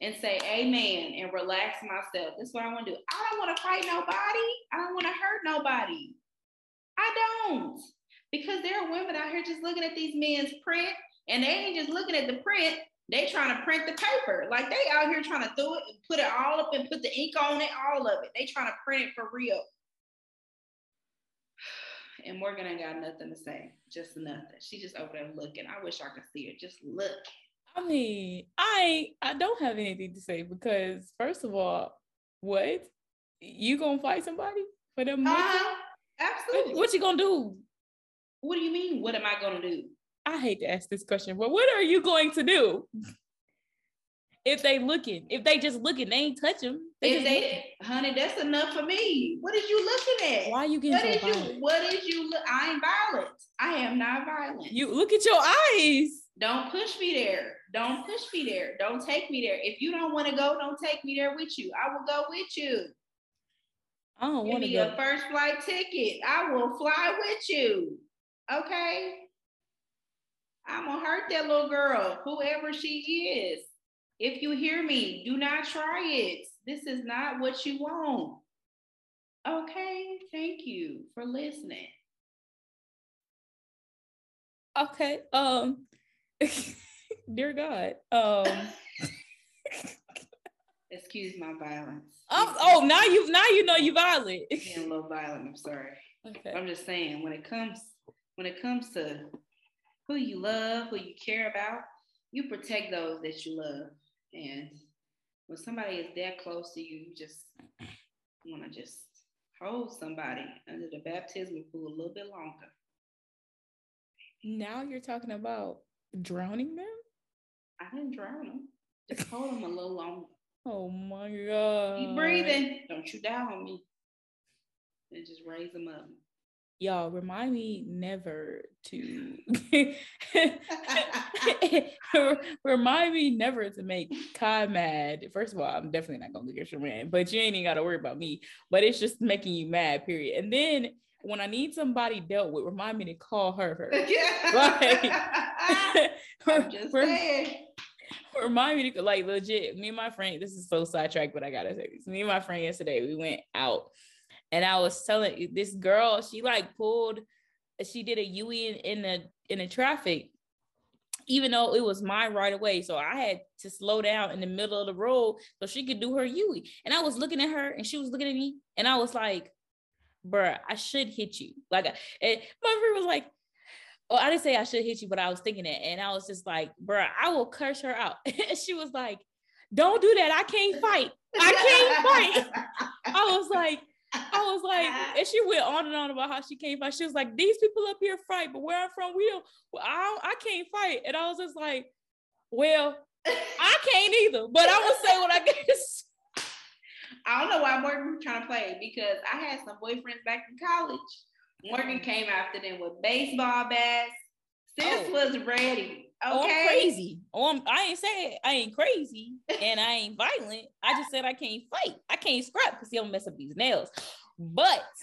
and say amen and relax myself. That's what I want to do. I don't want to fight nobody. I don't want to hurt nobody. I don't. Because there are women out here just looking at these men's print and they ain't just looking at the print. They trying to print the paper. Like they out here trying to do it and put it all up and put the ink on it, all of it. They trying to print it for real. And Morgan ain't got nothing to say. Just nothing. She just over there looking. I wish I could see her. Just look. I mean, I I don't have anything to say because first of all, what you gonna fight somebody for them? money? Uh-huh. Absolutely. What, what you gonna do? What do you mean? What am I gonna do? I hate to ask this question, but what are you going to do if they looking? If they just looking, they ain't touch them. They If looking. they, honey, that's enough for me. What is you looking at? Why are you What getting is so you? violent? What is you? Look, I ain't violent. I am not violent. You look at your eyes. don't push me there. Don't push me there. Don't take me there. If you don't want to go, don't take me there with you. I will go with you. I don't Give want to me a first flight ticket. I will fly with you. Okay. I'm gonna hurt that little girl, whoever she is. If you hear me, do not try it. This is not what you want. Okay. Thank you for listening. Okay. Um. Dear God. Um. Excuse my violence. oh, oh, now you now you know you violent. Being a little violent. I'm sorry. okay. I'm just saying when it comes when it comes to who you love, who you care about, you protect those that you love. And when somebody is that close to you, you just want to just hold somebody under the baptismal pool a little bit longer. Now you're talking about drowning them. I didn't drown them. Just hold them a little longer. Oh my god. Keep breathing. Don't you die on me. And just raise them up. Y'all remind me never to remind me never to make Kai mad. First of all, I'm definitely not gonna look at your man, but you ain't even gotta worry about me. But it's just making you mad, period. And then when I need somebody dealt with, remind me to call her first. Right. I'm just saying. remind me to like legit. Me and my friend, this is so sidetracked, but I gotta say this. Me and my friend yesterday, we went out, and I was telling this girl, she like pulled, she did a UE in, in the in the traffic, even though it was my right away. So I had to slow down in the middle of the road so she could do her UE. And I was looking at her, and she was looking at me, and I was like, "Bruh, I should hit you." Like, and my friend was like, well, I didn't say I should hit you, but I was thinking it. And I was just like, bruh, I will curse her out. and she was like, don't do that. I can't fight. I can't fight. I was like, I was like, and she went on and on about how she can't fight. She was like, these people up here fight, but where I'm from, we don't, well, I, don't, I can't fight. And I was just like, well, I can't either, but I will say what I guess. I don't know why Morgan was trying to play because I had some boyfriends back in college Morgan came after them with baseball bats. Sis oh. was ready. Okay. Oh, I'm crazy. Oh, I'm, I ain't saying I ain't crazy and I ain't violent. I just said I can't fight. I can't scrap because he don't mess up these nails. But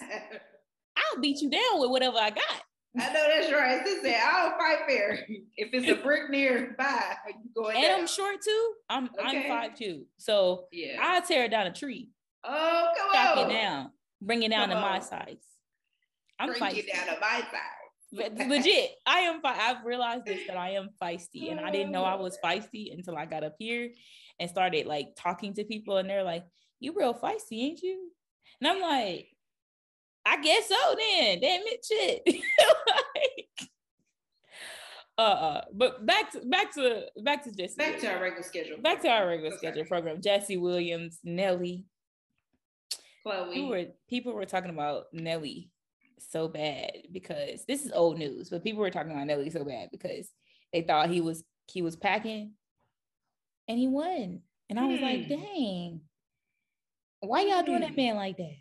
I'll beat you down with whatever I got. I know that's right. Sis said I don't fight fair. If it's a brick nearby, you going And down. I'm short too. I'm okay. I'm five two. So yeah, I'll tear down a tree. Oh, come Chop on. it down. Bring it down come to on. my size. I'm Bring feisty. down to my side. Legit, I am. I've realized this that I am feisty, and I didn't know I was feisty until I got up here and started like talking to people, and they're like, "You real feisty, ain't you?" And I'm like, "I guess so." Then, damn it, shit. like, uh, uh, but back to back to back to Jesse. Back to our regular schedule. Back to our regular okay. schedule program. Jesse Williams, Nelly. Chloe. People were people were talking about Nelly so bad because this is old news, but people were talking about Nelly so bad because they thought he was he was packing and he won. And I was like, hmm. dang, why y'all doing that hmm. man like that?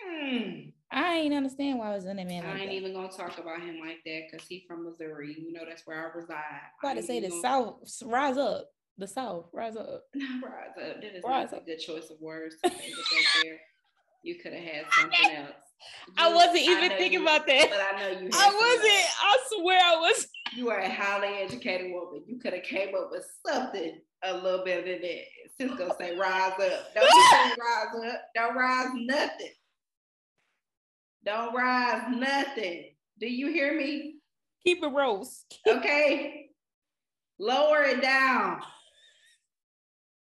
Hmm. I ain't understand why I was doing that man like I ain't that. even gonna talk about him like that because he from Missouri. You know that's where I reside. I'm about to say the gonna... South rise up. The South rise up. rise up. That is rise not up. a good choice of words to say there. You could have had something else. I wasn't even thinking you, about that. But I know you. I wasn't. I swear I was. You are a highly educated woman. You could have came up with something a little bit of that. Cisco say rise up. Don't say rise up. Don't rise nothing. Don't rise nothing. Do you hear me? Keep it rose. okay. Lower it down.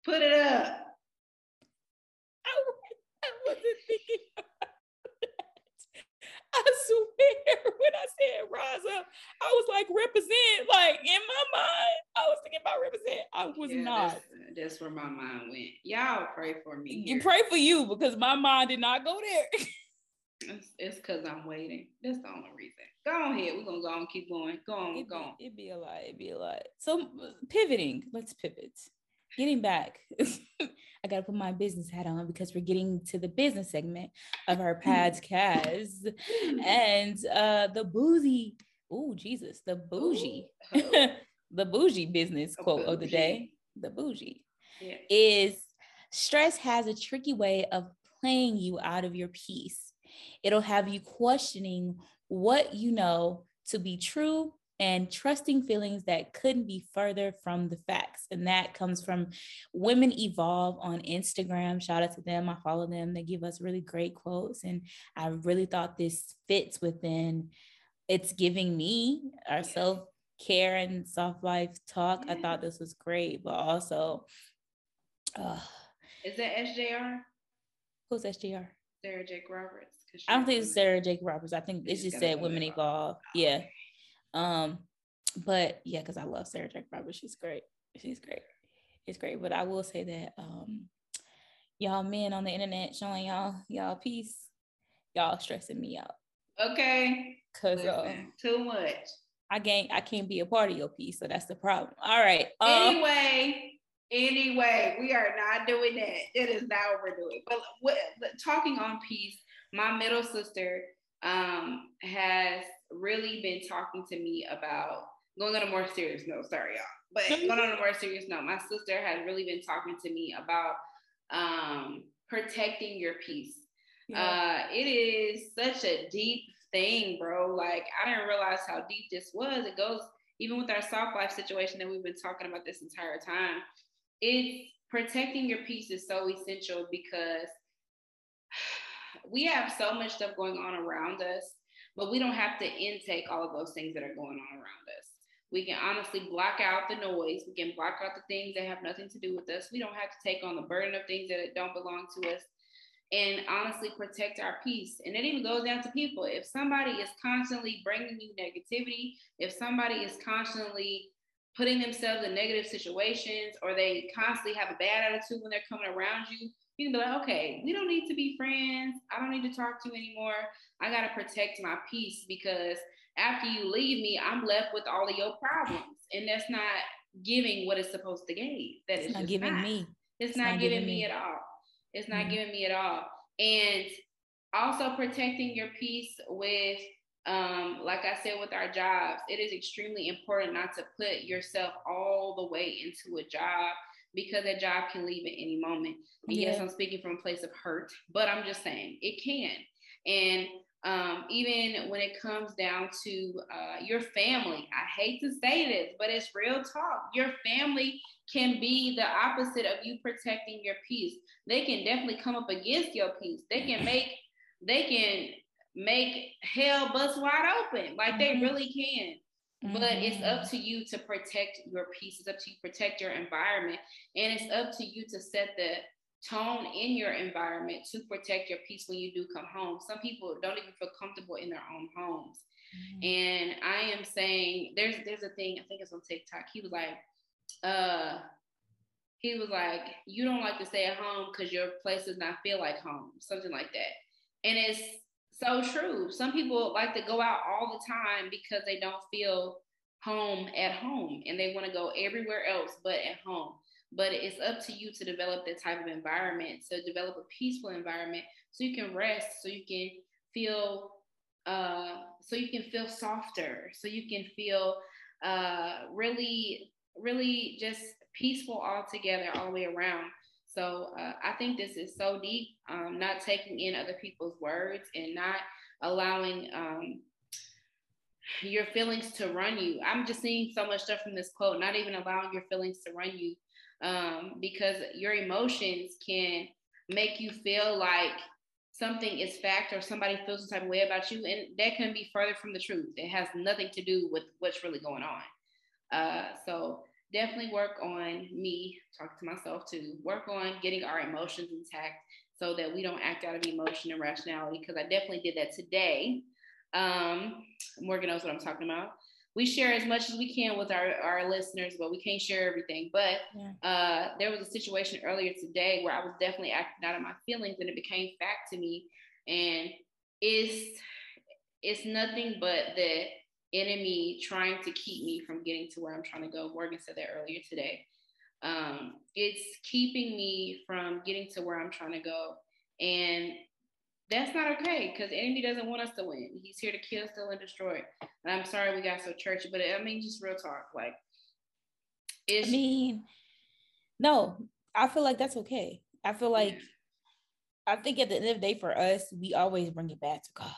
Put it up. I, I wasn't thinking I swear, when I said rise up, I was like represent. Like in my mind, I was thinking about represent. I was yeah, not. That's, that's, where my mind went. Y'all pray for me. Here. You pray for you because my mind did not go there. it's because I'm waiting. That's the only reason. Go on ahead. We're gonna go and keep going. Go on, it'd go on. It'd be a lot. It'd be a lot. So uh, pivoting. Let's pivot. Getting back. I got to put my business hat on because we're getting to the business segment of our podcast. and uh, the boozy, oh, Jesus, the bougie, oh. the bougie business quote bougie. of the day, the bougie, yeah. is stress has a tricky way of playing you out of your peace. It'll have you questioning what you know to be true and trusting feelings that couldn't be further from the facts. And that comes from Women Evolve on Instagram. Shout out to them. I follow them. They give us really great quotes. And I really thought this fits within it's giving me our self care and soft life talk. Yeah. I thought this was great, but also, uh, is that SJR? Who's SJR? Sarah Jake Roberts. I don't think it's Sarah Jake Roberts. I think it's just said Women Evolve. Yeah. Um, but yeah, because I love Sarah Jack Roberts. She's great. She's great. It's great. But I will say that um y'all men on the internet showing y'all y'all peace, y'all stressing me out. Okay. Cause uh, too much. I can't I can't be a part of your piece, so that's the problem. All right. Um, anyway, anyway, we are not doing that. It is not what we're doing. But what, talking on peace, my middle sister um has really been talking to me about going on a more serious note. Sorry, y'all, but going on a more serious note, my sister has really been talking to me about um, protecting your peace. Yeah. Uh, it is such a deep thing, bro. Like I didn't realize how deep this was. It goes even with our soft life situation that we've been talking about this entire time, it's protecting your peace is so essential because we have so much stuff going on around us, but we don't have to intake all of those things that are going on around us. We can honestly block out the noise. We can block out the things that have nothing to do with us. We don't have to take on the burden of things that don't belong to us and honestly protect our peace. And it even goes down to people. If somebody is constantly bringing you negativity, if somebody is constantly putting themselves in negative situations or they constantly have a bad attitude when they're coming around you, you can be like, okay, we don't need to be friends. I don't need to talk to you anymore. I got to protect my peace because after you leave me, I'm left with all of your problems. And that's not giving what it's supposed to give. That it's not giving not. me. It's, it's not, not, giving, me, me at all. It's not mm-hmm. giving me at all. And also protecting your peace with um, like I said with our jobs, it is extremely important not to put yourself all the way into a job because that job can leave at any moment. Yeah. Yes, I'm speaking from a place of hurt, but I'm just saying it can. And um, even when it comes down to uh, your family, I hate to say this, but it's real talk. Your family can be the opposite of you protecting your peace. They can definitely come up against your peace. They can make they can make hell bust wide open. Like mm-hmm. they really can. Mm-hmm. But it's up mm-hmm. to you to protect your peace. It's up to you to protect your environment. And it's up to you to set the tone in your environment to protect your peace when you do come home. Some people don't even feel comfortable in their own homes. Mm-hmm. And I am saying there's there's a thing, I think it's on TikTok. He was like, uh, he was like, you don't like to stay at home because your place does not feel like home, something like that. And it's so true. Some people like to go out all the time because they don't feel home at home and they want to go everywhere else but at home. But it's up to you to develop that type of environment, to develop a peaceful environment so you can rest, so you can feel uh, so you can feel softer, so you can feel uh, really, really just peaceful all together, all the way around. So uh, I think this is so deep, um, not taking in other people's words and not allowing um, your feelings to run you. I'm just seeing so much stuff from this quote, not even allowing your feelings to run you um, because your emotions can make you feel like something is fact or somebody feels some type of way about you. And that can be further from the truth. It has nothing to do with what's really going on. Uh, so definitely work on me, talk to myself too, work on getting our emotions intact so that we don't act out of emotion and rationality. Because I definitely did that today. Um, Morgan knows what I'm talking about. We share as much as we can with our, our listeners, but we can't share everything. But yeah. uh, there was a situation earlier today where I was definitely acting out of my feelings and it became fact to me. And it's it's nothing but that enemy trying to keep me from getting to where I'm trying to go. Morgan said that earlier today. Um, it's keeping me from getting to where I'm trying to go. And that's not okay because the enemy doesn't want us to win. He's here to kill, steal, and destroy. And I'm sorry we got so churchy, but I mean, just real talk. Like, it's. I mean, no, I feel like that's okay. I feel like, yeah. I think at the end of the day, for us, we always bring it back to God.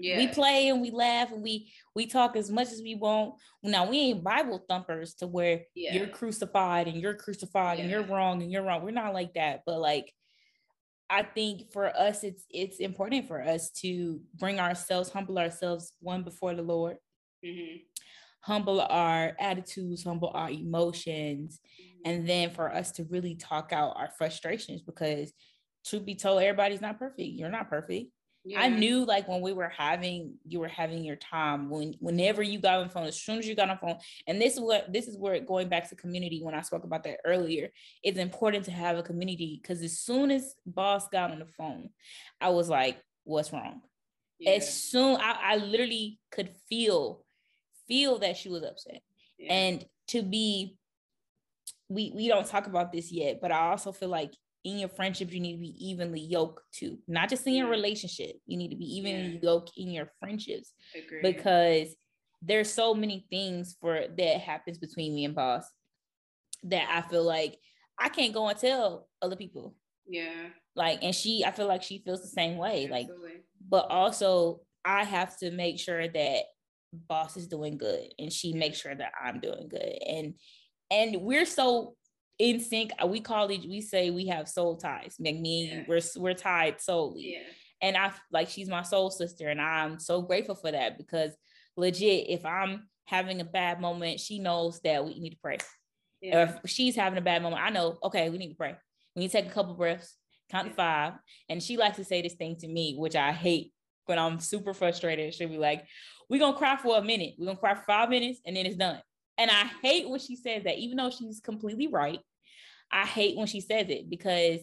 Yeah. We play and we laugh and we we talk as much as we want. Now we ain't Bible thumpers to where yeah. you're crucified and you're crucified yeah. and you're wrong and you're wrong. We're not like that. But like I think for us it's it's important for us to bring ourselves, humble ourselves one before the Lord. Mm-hmm. Humble our attitudes, humble our emotions, mm-hmm. and then for us to really talk out our frustrations because truth be told, everybody's not perfect. You're not perfect yeah. I knew like when we were having you were having your time when whenever you got on the phone, as soon as you got on phone, and this is what this is where going back to community when I spoke about that earlier. It's important to have a community because as soon as boss got on the phone, I was like, what's wrong? Yeah. As soon I, I literally could feel feel that she was upset. Yeah. And to be we we don't talk about this yet, but I also feel like in your friendships, you need to be evenly yoked too, not just in your relationship. You need to be evenly yeah. yoked in your friendships Agreed. because there's so many things for that happens between me and boss that I feel like I can't go and tell other people. Yeah. Like, and she, I feel like she feels the same way. Absolutely. Like, but also I have to make sure that boss is doing good and she makes sure that I'm doing good. And and we're so in sync. Uh, we call it, we say we have soul ties. Like me you, we're we're tied solely. Yeah. And I like she's my soul sister. And I'm so grateful for that because legit, if I'm having a bad moment, she knows that we need to pray. Yeah. Or If she's having a bad moment, I know, okay, we need to pray. We need to take a couple breaths, count to five. And she likes to say this thing to me, which I hate when I'm super frustrated. She'll be like, We're gonna cry for a minute. We're gonna cry for five minutes and then it's done. And I hate when she says that, even though she's completely right. I hate when she says it because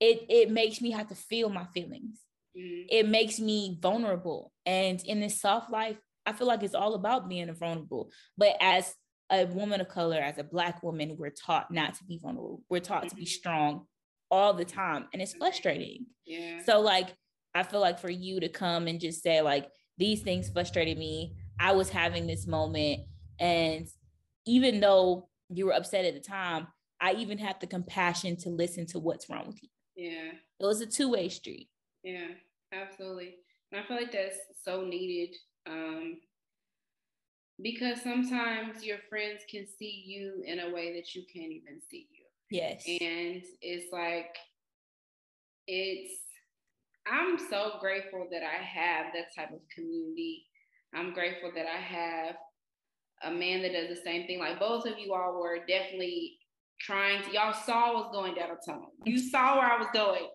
it it makes me have to feel my feelings. Mm-hmm. It makes me vulnerable. And in this soft life, I feel like it's all about being vulnerable. But as a woman of color, as a black woman, we're taught not to be vulnerable. We're taught to be mm-hmm. strong all the time. And it's frustrating. Yeah. So like I feel like for you to come and just say, like, these things frustrated me. I was having this moment. And even though you were upset at the time, I even have the compassion to listen to what's wrong with you. Yeah. It was a two-way street. Yeah, absolutely. And I feel like that's so needed. Um, because sometimes your friends can see you in a way that you can't even see you. Yes. And it's like it's I'm so grateful that I have that type of community. I'm grateful that I have a man that does the same thing. Like both of you all were definitely trying to, y'all saw what's going down a tunnel. You saw where I was going.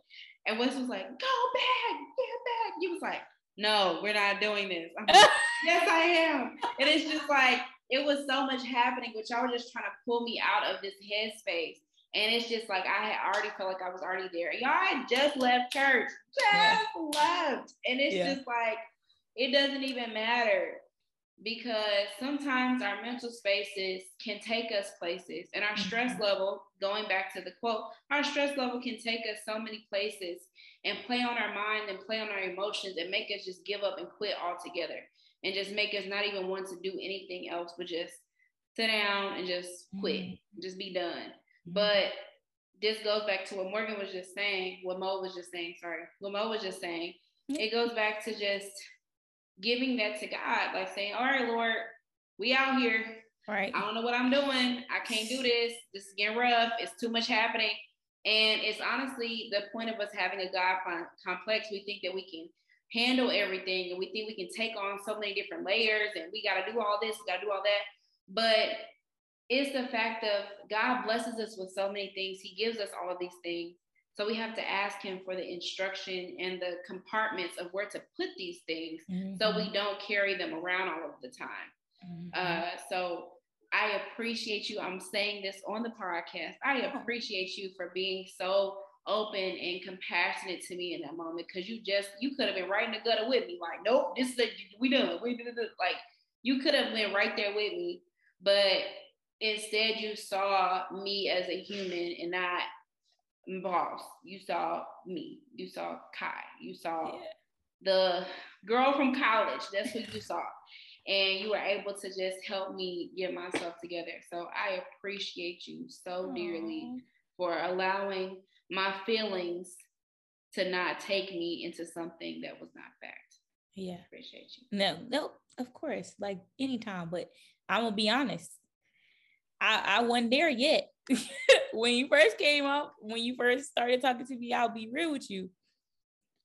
And Wes was like, go back, get back. You was like, no, we're not doing this. Like, yes, I am. And it's just like, it was so much happening, but y'all were just trying to pull me out of this headspace. And it's just like I had already felt like I was already there. Y'all had just left church, just yeah. left. And it's yeah. just like, it doesn't even matter because sometimes our mental spaces can take us places and our stress mm-hmm. level going back to the quote our stress level can take us so many places and play on our mind and play on our emotions and make us just give up and quit altogether and just make us not even want to do anything else but just sit down and just quit mm-hmm. just be done mm-hmm. but this goes back to what morgan was just saying what mo was just saying sorry what mo was just saying it goes back to just giving that to God, like saying, All right, Lord, we out here. Right. I don't know what I'm doing. I can't do this. This is getting rough. It's too much happening. And it's honestly the point of us having a God complex. We think that we can handle everything and we think we can take on so many different layers and we got to do all this, we got to do all that. But it's the fact of God blesses us with so many things. He gives us all of these things. So we have to ask him for the instruction and the compartments of where to put these things mm-hmm. so we mm-hmm. don't carry them around all of the time. Mm-hmm. Uh, so I appreciate you. I'm saying this on the podcast. I appreciate you for being so open and compassionate to me in that moment because you just you could have been right in the gutter with me. Like, nope, this is a, we done. We. Like you could have been right there with me, but instead you saw me as a human and not boss. You saw me. You saw Kai. You saw yeah. the girl from college. That's who you saw. And you were able to just help me get myself together. So I appreciate you so Aww. dearly for allowing my feelings to not take me into something that was not fact. Yeah. Appreciate you. No, no, of course. Like anytime, but I'm gonna be honest. I, I wasn't there yet. when you first came up, when you first started talking to me, I'll be real with you.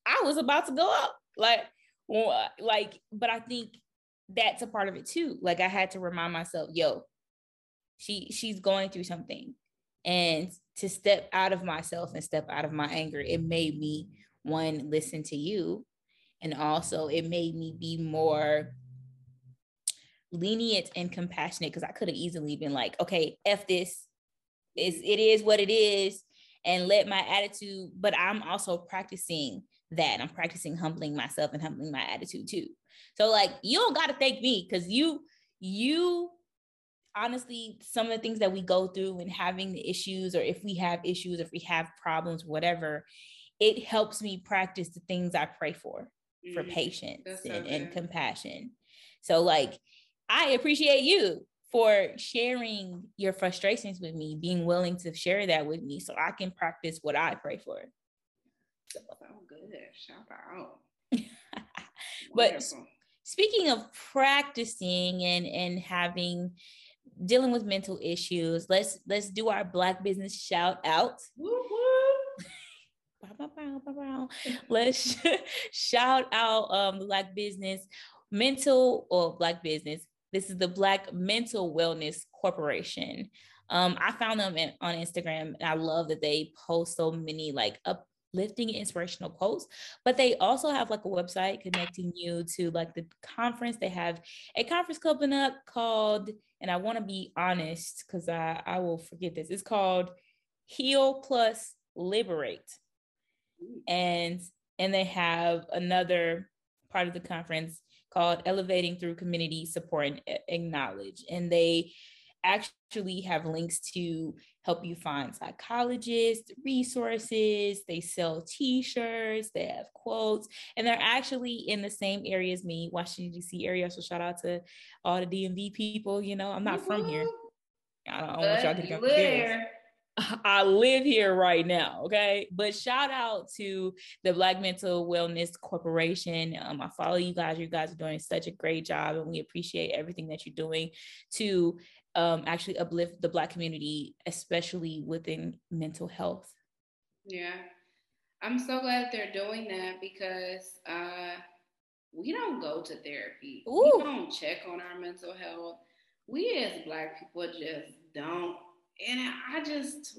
I was about to go up. Like, like, but I think that's a part of it too. Like I had to remind myself, yo, she she's going through something. And to step out of myself and step out of my anger, it made me one listen to you. And also it made me be more lenient and compassionate because I could have easily been like, okay, F this. Is it is what it is, and let my attitude, but I'm also practicing that. I'm practicing humbling myself and humbling my attitude too. So like you don't gotta thank me because you you honestly some of the things that we go through and having the issues or if we have issues if we have problems whatever it helps me practice the things i pray for mm, for patience so and, and compassion so like I appreciate you for sharing your frustrations with me, being willing to share that with me so I can practice what I pray for. So good. Shout out. but speaking of practicing and and having dealing with mental issues, let's let's do our black business shout out. let's shout out um black business mental or black business this is the black mental wellness corporation. Um i found them in, on instagram and i love that they post so many like uplifting inspirational quotes. but they also have like a website connecting you to like the conference. They have a conference coming up called and i want to be honest because i i will forget this. It's called heal plus liberate. And and they have another part of the conference called elevating through community support and acknowledge. And they actually have links to help you find psychologists resources they sell t-shirts they have quotes and they're actually in the same area as me washington dc area. So shout out to all the dmv people you know i'm not mm-hmm. from here. I don't, want y'all to get I live here right now. Okay. But shout out to the Black Mental Wellness Corporation. Um, I follow you guys. You guys are doing such a great job, and we appreciate everything that you're doing to um, actually uplift the Black community, especially within mental health. Yeah. I'm so glad they're doing that because uh, we don't go to therapy. Ooh. We don't check on our mental health. We as Black people just don't and I just,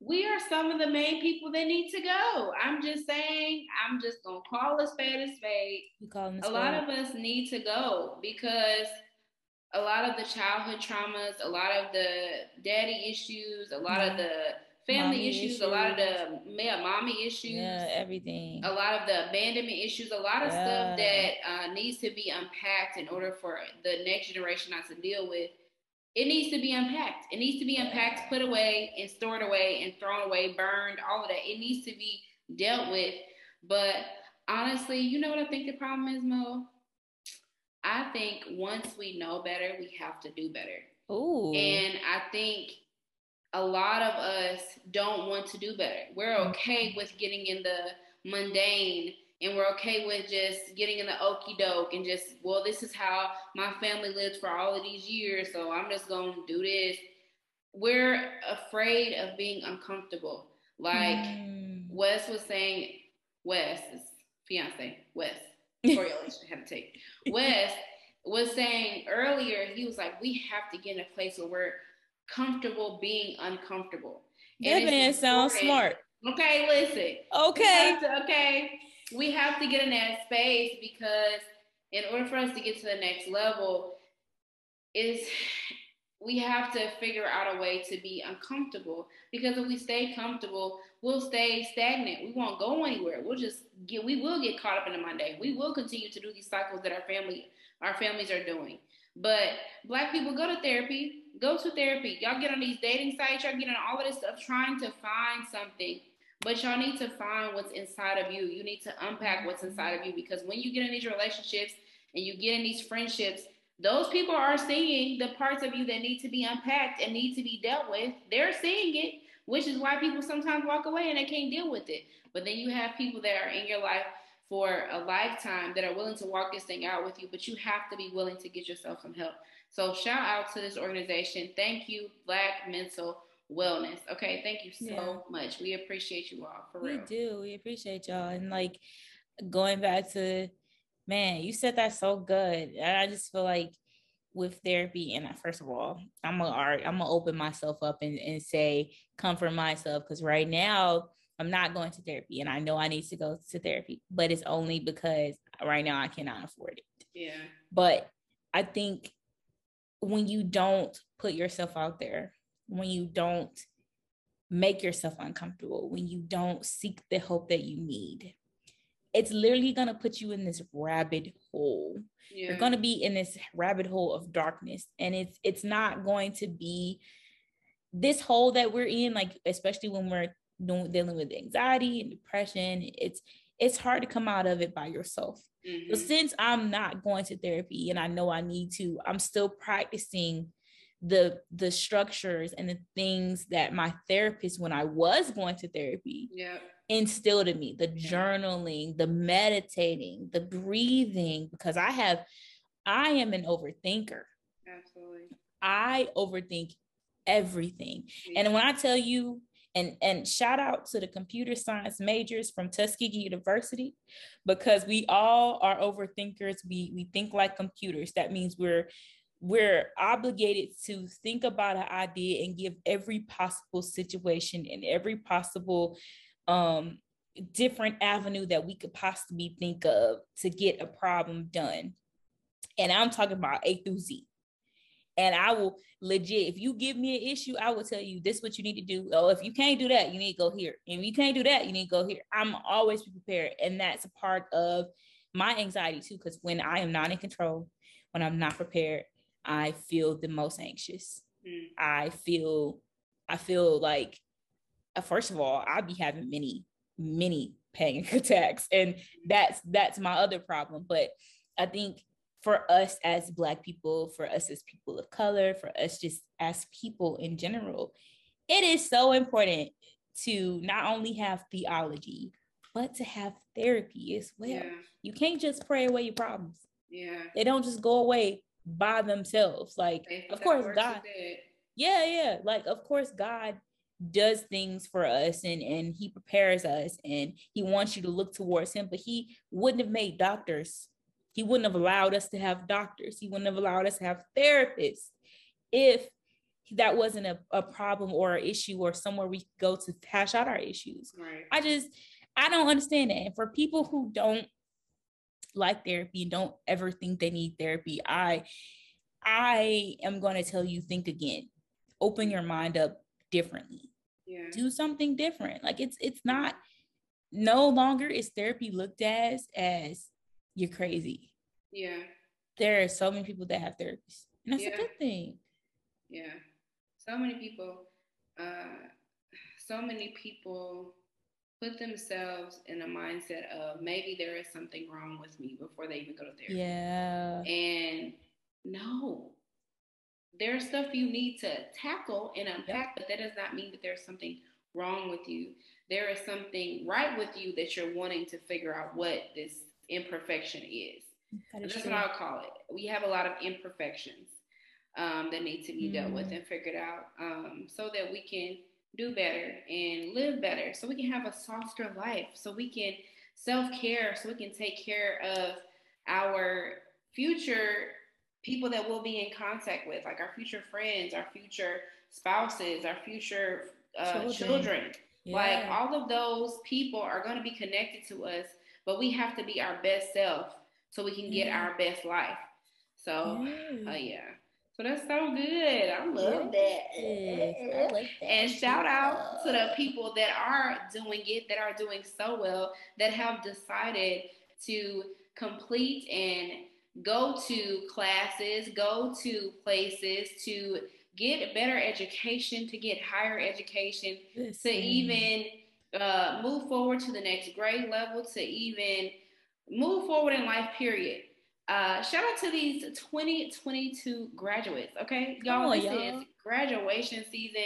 we are some of the main people that need to go. I'm just saying, I'm just gonna call a spade a spade. A lot of us need to go because a lot of the childhood traumas, a lot of the daddy issues, a lot of the family issues, issues, a lot of the yeah, mommy issues, yeah, everything, a lot of the abandonment issues, a lot of yeah. stuff that uh, needs to be unpacked in order for the next generation not to deal with it needs to be unpacked. It needs to be unpacked, put away, and stored away, and thrown away, burned, all of that. It needs to be dealt with. But honestly, you know what I think the problem is, Mo? I think once we know better, we have to do better. Ooh. And I think a lot of us don't want to do better. We're mm-hmm. okay with getting in the mundane and we're okay with just getting in the okey doke and just, well, this is how my family lived for all of these years, so I'm just gonna do this. We're afraid of being uncomfortable. Like mm. Wes was saying, Wes, his fiance, Wes, correlation had to take. Wes was saying earlier, he was like, we have to get in a place where we're comfortable being uncomfortable. That man sounds smart. Okay, listen. Okay. To, okay we have to get in that space because in order for us to get to the next level is we have to figure out a way to be uncomfortable. Because if we stay comfortable we'll stay stagnant. We won't go anywhere. We'll just get we will get caught up in the mundane. We will continue to do these cycles that our family our families are doing. But black people go to therapy. Go to therapy. Y'all get on these dating sites. Y'all get on all of this stuff trying to find something but y'all need to find what's inside of you. You need to unpack what's inside of you because when you get in these relationships and you get in these friendships, those people are seeing the parts of you that need to be unpacked and need to be dealt with. They're seeing it, which is why people sometimes walk away and they can't deal with it. But then you have people that are in your life for a lifetime that are willing to walk this thing out with you, but you have to be willing to get yourself some help. So shout out to this organization. Thank you, Black Mental wellness. Okay, thank you so yeah. much. We appreciate you all for real. We do. We appreciate y'all. And like going back to man, you said that so good. And I just feel like with therapy, and uh, first of all, I'm gonna I'm gonna open myself up and, and say comfort myself because right now I'm not going to therapy, and I know I need to go to therapy, but it's only because right now I cannot afford it. Yeah. But I think when you don't put yourself out there when you don't make yourself uncomfortable, when you don't seek the help that you need. It's literally going to put you in this rabbit hole. Yeah. You're going to be in this rabbit hole of darkness and it's it's not going to be this hole that we're in like especially when we're doing, dealing with anxiety and depression, it's it's hard to come out of it by yourself. Mm-hmm. But since I'm not going to therapy and I know I need to, I'm still practicing the the structures and the things that my therapist when I was going to therapy Yeah. instilled in me the journaling the meditating the breathing because i have i am an overthinker. Absolutely. i overthink everything. And when i tell you and and shout out to the computer science majors from tuskegee university because we all are overthinkers. We we think like computers. That means we're we're obligated to think about an idea and give every possible situation and every possible um different avenue that we could possibly think of to get a problem done. And i'm talking about a through z. And i will legit if you give me an issue i will tell you this is what you need to do. Oh if you can't do that you need to go here. And if you can't do that you need to go here. I'm always prepared. And that's a part of my anxiety too because when i am not in control when i'm not prepared i feel the most anxious Mm. I feel I feel like uh, first of all, I'll be having many, many panic attacks. And that's that's my other problem. But I think for us as black people, for us as people of color, for us just as people in general, it is so important to not only have theology, but to have therapy as well. Yeah. You can't just pray away your problems. Yeah. They don't just go away by themselves. Like, Faith of course, God, yeah yeah like of course god does things for us and and he prepares us and he wants you to look towards him but he wouldn't have made doctors he wouldn't have allowed us to have doctors he wouldn't have allowed us to have therapists if that wasn't a, a problem or an issue or somewhere we could go to hash out our issues Right. I just I don't understand that. And for people who don't like therapy and don't ever think they need therapy, I I am going to tell you think again. Open your mind up differently. yeah. Do something different. Like it's it's not no longer is therapy looked as as you're crazy. Yeah. There are so many people that have therapists. And that's Yeah. a good thing. Yeah. So many people, uh, so many people put themselves in a mindset of maybe there is something wrong with me before they even go to therapy. Yeah. And no, there's stuff you need to tackle and unpack, but that does not mean that there's something wrong with you. There is something right with you that you're wanting to figure out what this imperfection is. That is That's true. what I'll call it. We have a lot of imperfections um, that need to be dealt with Mm. and figured out um, so that we can do better and live better, so we can have a softer life, so we can self care, so we can take care of our future people that we'll be in contact with, like our future friends, our future spouses, our future uh, Children. children. Like all of those people are going to be connected to us, but we have to be our best self so we can get Yeah. our best life. So, Yeah. uh, yeah. So that's so good. I love Yes, I that. like that And shout out to the people that are doing it, that are doing so well, that have decided to complete and go to classes, go to places to get better education, to get higher education, to even uh, move forward to the next grade level, to even move forward in life, period. Uh, shout out to these 2022 graduates, okay? Y'all, on, this y'all. is graduation season.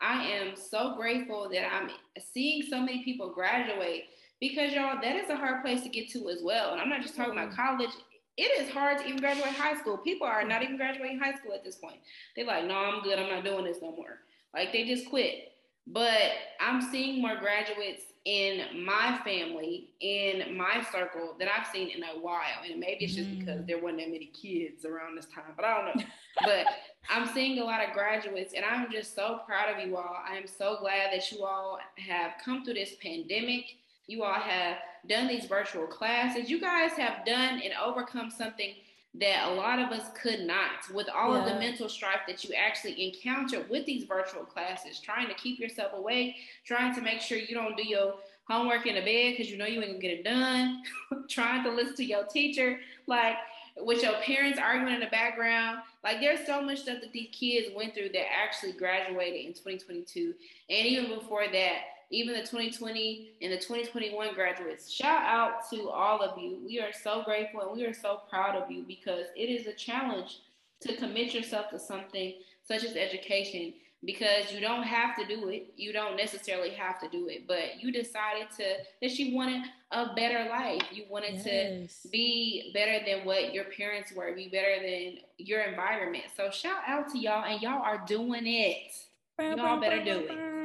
I am so grateful that I'm seeing so many people graduate because, y'all, that is a hard place to get to as well. And I'm not just talking about college. It is hard to even graduate high school. People are not even graduating high school at this point. They're like, no, I'm good. I'm not doing this no more. Like they just quit. But I'm seeing more graduates in my family, in my circle that I've seen in a while. And maybe it's just because Mm. there wasn't that many kids around this time, but I don't know. but I'm seeing a lot of graduates, and I'm just so proud of you all. I am so glad that you all have come through this pandemic. You all have done these virtual classes. You guys have done and overcome something that a lot of us could not with all of the mental strife that you actually encounter with these virtual classes, trying to keep yourself awake, trying to make sure you don't do your homework in the bed because you know you ain't gonna get it done, trying to listen to your teacher, like with your parents arguing in the background. Like there's so much stuff that these kids went through that actually graduated in 2022. And even before that, even the 2020 and the 2021 graduates. Shout out to all of you. We are so grateful and we are so proud of you because it is a challenge to commit yourself to something, such as education, because you don't have to do it. You don't necessarily have to do it, but you decided to that you wanted a better life. You wanted Yes. to be better than what your parents were, be better than your environment. So shout out to y'all, and y'all are doing it. Y'all better do it.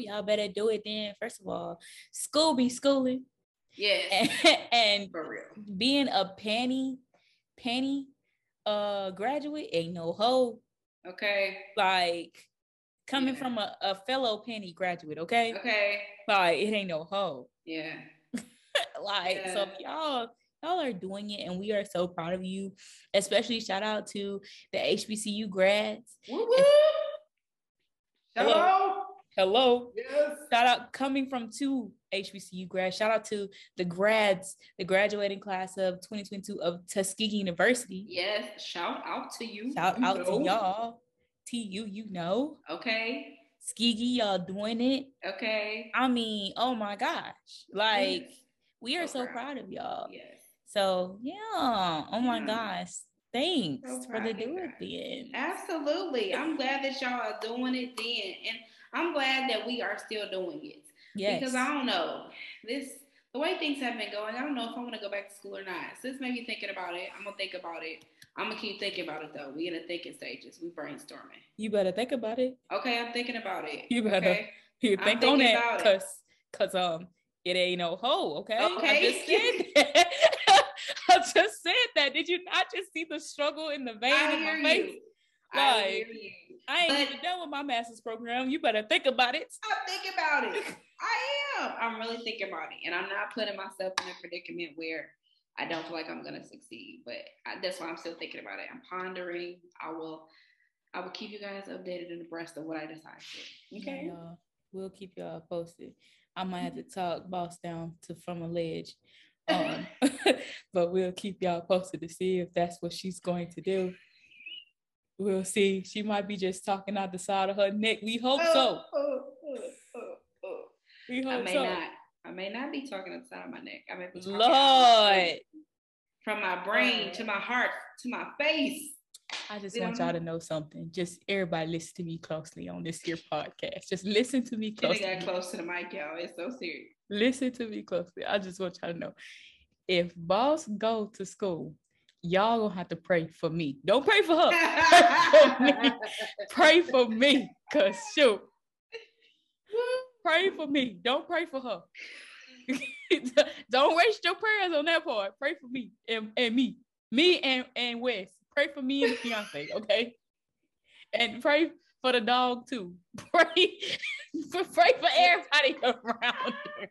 Y'all better do it then. First of all, school be schooling. Yes, And, and for real. being a penny, penny uh graduate ain't no hoe. Okay, Like coming Yeah. from a, a fellow penny graduate, okay? okay, Like it ain't no hoe. yeah. like so Yeah. y'all y'all are doing it and we are so proud of you especially shout out to the hbcu grads Woo woo. Hello. Hello Yes. shout out coming from two hbcu grads shout out to the grads the graduating class of 2022 of tuskegee university Yes. Shout out to you. shout You out know. to y'all tu you know Okay. skegee y'all doing it Okay. i mean oh my gosh like Yes. we are So so proud. proud of y'all Yes. So yeah, oh my gosh, thanks So for the do it then. Absolutely. I'm glad that y'all are doing it then. And I'm glad that we are still doing it. Yes, Because I don't know. This the way things have been going, I don't know if I want to go back to school or not. So this made me thinking about it. I'm gonna think about it. I'm gonna keep thinking about it though. We in the thinking stages. We brainstorming. you better think about it. Okay, I'm thinking about it. You better. Okay. You think on thinking that, about cause it. cause um, it ain't no hoe. Okay, I Okay. just said that. I just said that. Did you not just see the struggle in the vein I in my face? you. I Like, hear you. I ain't But- even done with my master's program. You better think about it. I'm thinking about it. I am. I'm really thinking about it, and I'm not putting myself in a predicament where I don't feel like I'm gonna succeed. But I, that's why I'm still thinking about it. I'm pondering. I will. I will keep you guys updated and abreast of what I decide to. Okay. Yeah, y'all. We'll keep y'all posted. I might have to talk boss down to from a ledge. Um, but we'll keep y'all posted to see if that's what she's going to do. We'll see. She might be just talking out the side of her neck. We hope so. Oh, oh, oh, oh, oh. We I may so. not. I may not be talking on the side of my neck. I may be talking Lord, face. from my brain to my heart to my face. I just We want y'all to know something. Just everybody listen to me closely on this here podcast. Just listen to me She done closely. got close to the mic, y'all. It's so serious. listen to me closely. I just want y'all to know if boss go to school, y'all gonna have to pray for me. Don't pray for her. pray for me. Cause shoot. Pray for me. Don't pray for her. Don't waste your prayers on that part. Pray for me and, and me. Me and, and Wes. Pray for me and the fiance, okay? And pray for the dog too. Pray, pray for everybody around her.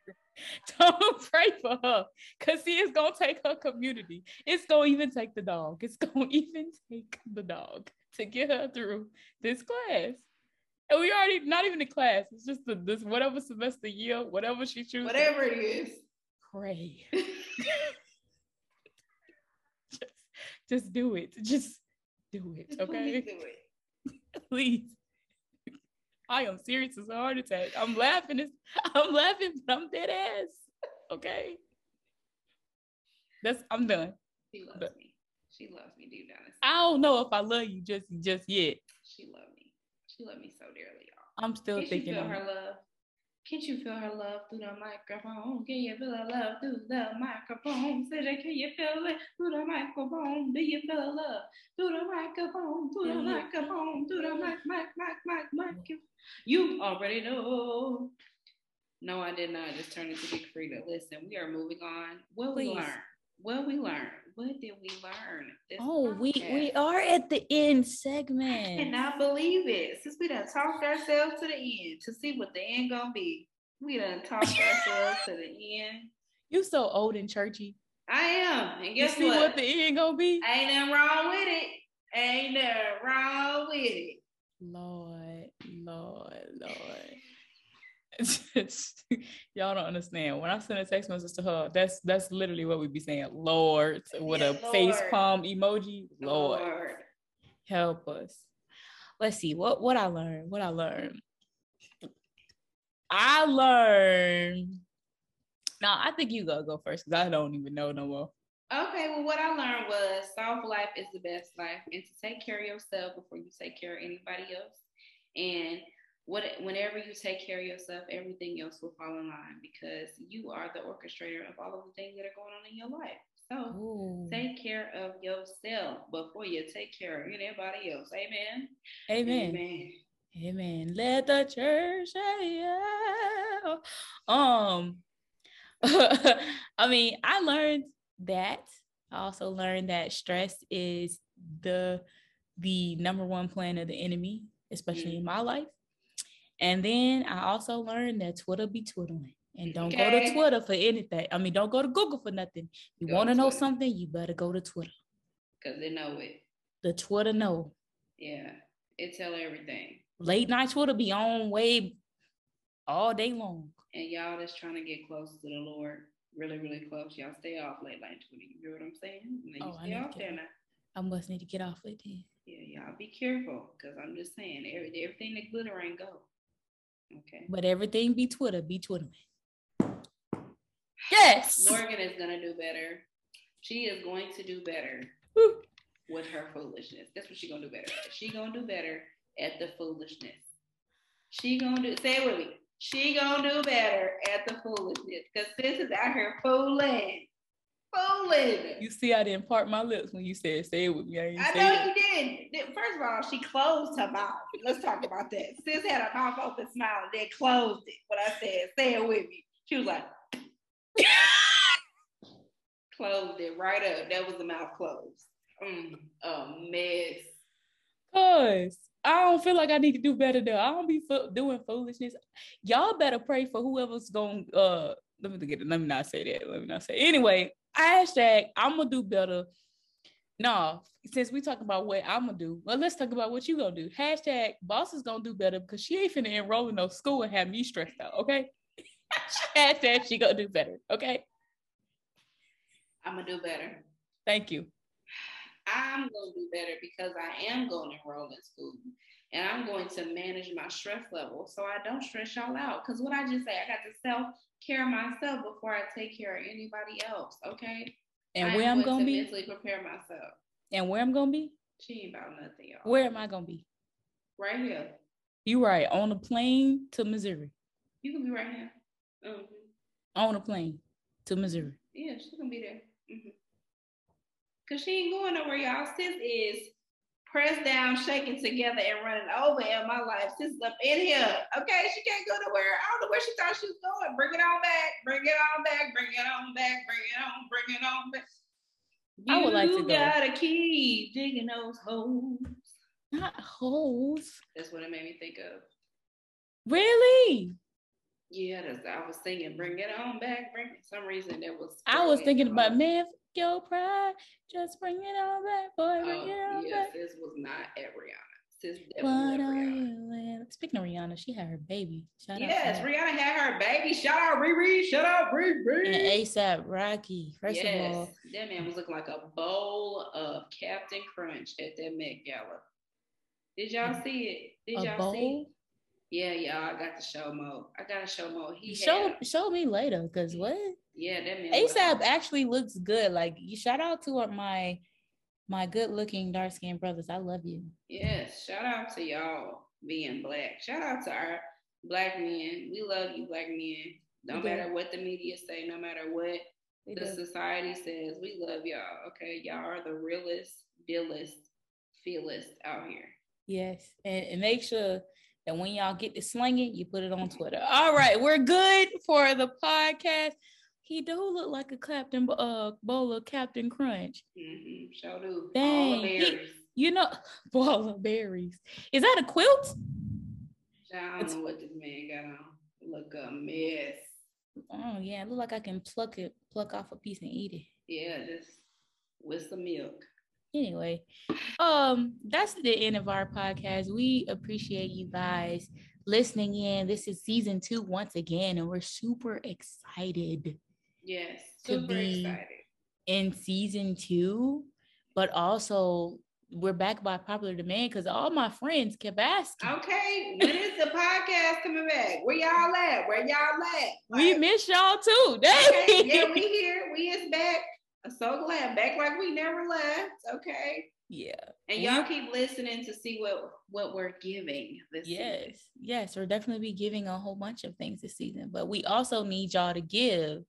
Don't pray for her. Cause see, it's gonna take her community. It's gonna even take the dog. It's gonna even take the dog to get her through this class. And we already not even the class. It's just the, this whatever semester year, whatever she chooses. Whatever it is. Pray. just, just do it. Just do it. Okay. please do it. Please. I am serious as a heart attack. I'm laughing. It's, I'm laughing, but I'm dead ass. Okay. That's I'm done. She loves But- me. She loves me down inside. I don't know if I love you just just yet. She loves me. She loves me so dearly, y'all. I'm still thinking feel her love? Can't you feel her love through the microphone? Can you feel her love through the microphone? That, can you feel it through the microphone? Do you feel her love through the microphone? Through the you- microphone? Through the mic, mic, mic, mic, mic. You already know. No, I did not just turn into Big Freedia. Listen, we are moving on. What we learn? What we learn? What did we learn? Oh, we we are at the end segment. I cannot believe it. Since we done talked ourselves to the end to see what the end gonna be. We done talked ourselves to the end. You so old and churchy. I am. And You guess see what? what? the end gonna be? Ain't nothing wrong with it. Ain't nothing wrong with it. Lord, Lord, Lord. Just- y'all don't understand. When I send a text message to her, that's that's literally what we'd be saying. Lord, with Yeah, a face palm emoji. Lord, help us. Let's see what what I learned. What I learned. I learned. Now I think you gotta go first because I don't even know no more. Okay, well, what I learned was soft life is the best life, and to take care of yourself before you take care of anybody else. And what whenever you take care of yourself, everything else will fall in line because you are the orchestrator of all of the things that are going on in your life. So Ooh. take care of yourself before you take care of anybody else. Amen. Amen. Amen. Amen. Let the church say yeah. Um, I mean, I learned that. I also learned that stress is the the number one plan of the enemy, especially mm. in my life. And then I also learned that Twitter be twiddling. And don't okay. go to Twitter for anything. I mean, don't go to Google for nothing. You want to know something, you better go to Twitter. Because they know it. The Twitter know. Yeah. It tell everything. Late night Twitter be on way all day long. And y'all that's trying to get close to the Lord, really, really close. Y'all stay off late night Twitter. You know what I'm saying? And oh, stay off there now. I must need to get off it then. Yeah, y'all be careful. Cause I'm just saying every, everything that glitter ain't go. Okay. But everything be Twitter, be Twitter. Yes. Morgan is gonna do better. She is going to do better with her foolishness. That's what she's gonna do better. At. She gonna do better at the foolishness. She gonna do say it with me. She gonna do better at the foolishness because this is out here fooling. Fooling. You see, I didn't part my lips when you said say it with me. I, I know it. you did. First of all, she closed her mouth. Let's talk about that. Sis had her mouth open, smiling, then closed it. What I said, say it with me. She was like, closed it right up. That was the mouth closed. Mm, a mess. Cause I don't feel like I need to do better though. I don't be fo- doing foolishness. Y'all better pray for whoever's going. Uh, let me get it. Let me not say that. Let me not say. It. Anyway, hashtag I'm gonna do better. No, since we talk about what I'm gonna do, well, let's talk about what you gonna do. Hashtag boss is gonna do better because she ain't finna enroll in no school and have me stressed out. Okay. Hashtag she gonna do better. Okay. I'm gonna do better. Thank you. I'm gonna do better because I am going to enroll in school and I'm going to manage my stress level so I don't stress y'all out. Because what I just say, I got to self care of myself before I take care of anybody else. Okay. And where I'm gonna be mentally prepare myself. And where I'm gonna be? She ain't about nothing, y'all. Where am I gonna be? Right here. You right on a plane to Missouri. You can be right here. Mm-hmm. On a plane to Missouri. Yeah, she's gonna be there. Mm-hmm. Cause she ain't going nowhere, y'all. Sis is pressed down, shaking together, and running over in my life. Sis is up in here. Okay, she can't go nowhere. I don't know where she thought she was going. Bring it on back. Bring it on back. Bring it on back. Bring it on. Bring it on back. You I would like to go. gotta keep digging those holes. Not holes. That's what it made me think of. Really? Yeah, that's, I was singing "Bring It On Back." Bring some reason that was. I was thinking about man, your pride, just bring it on back, boy. Bring oh, it on yeah, back. this was not at Rihanna. This definitely what Rihanna. Speaking of Rihanna, she had her baby. Shout yes, Rihanna had her baby. Shout out Riri. Shout out Riri. And ASAP Rocky. First yes, of all, that man was looking like a bowl of Captain Crunch at that Met Gala. Did y'all see it? Did y'all bowl? see? It? Yeah, y'all. I got to show Mo. I got to show Mo. He show had, show me later, cause what? Yeah, that man. ASAP actually looks good. Like you shout out to uh, my my good looking dark skinned brothers. I love you. Yes, shout out to y'all being black. Shout out to our black men. We love you, black men. No matter what the media say, no matter what we the do. society says, we love y'all. Okay, y'all are the realest, dealest, feelest out here. Yes, and, and make sure that when y'all get to slinging, you put it on Twitter. All right, we're good for the podcast. He do look like a Captain uh bowl of Captain Crunch. Mm-hmm. Sure do. Dang. He, you know, ball of berries. Is that a quilt? I don't know what this man got on. Look a mess. Oh yeah, it look like I can pluck it, pluck off a piece and eat it. Yeah, just with some milk anyway um that's the end of our podcast we appreciate you guys listening in this is season two once again and we're super excited yes super to be excited in season two but also we're back by popular demand because all my friends kept asking. Okay, when is the podcast coming back? Where y'all at? Where y'all at? Like, we miss y'all too. Okay, yeah, we here. We is back. I'm so glad. Back like we never left. Okay. Yeah. And y'all keep listening to see what what we're giving this yes season. yes we're definitely be giving a whole bunch of things this season but we also need y'all to give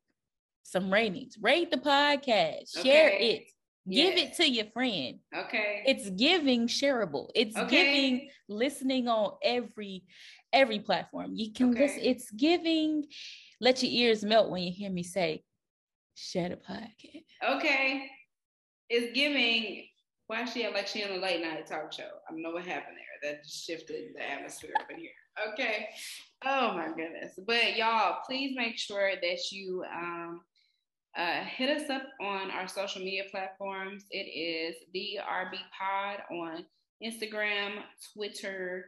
some ratings rate the podcast share Okay. it give Yes. it to your friend Okay. it's giving shareable it's Okay. giving listening on every every platform you can listen it's giving let your ears melt when you hear me say share the podcast okay. It's giving why she act like she on a late night talk show. I don't know what happened there. That just shifted the atmosphere up in here. Okay. Oh my goodness. But y'all, please make sure that you um uh, hit us up on our social media platforms. It is the RB Pod on Instagram, Twitter,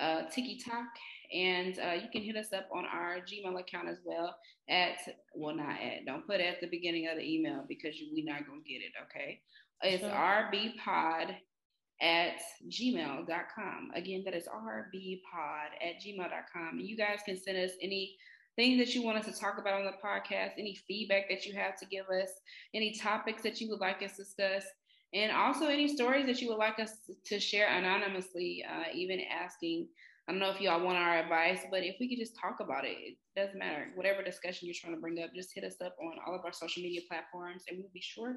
uh, TikTok, and uh, you can hit us up on our Gmail account as well. At well, not at. Don't put at the beginning of the email because we're not gonna get it. Okay, it's Sure. rbpod at gmail.com. Again, that is rbpod at gmail.com. And you guys can send us any things that you want us to talk about on the podcast, any feedback that you have to give us, any topics that you would like us to discuss, and also any stories that you would like us to share anonymously, uh, even asking. I don't know if y'all want our advice, but if we could just talk about it, it doesn't matter. Whatever discussion you're trying to bring up, just hit us up on all of our social media platforms and we'll be sure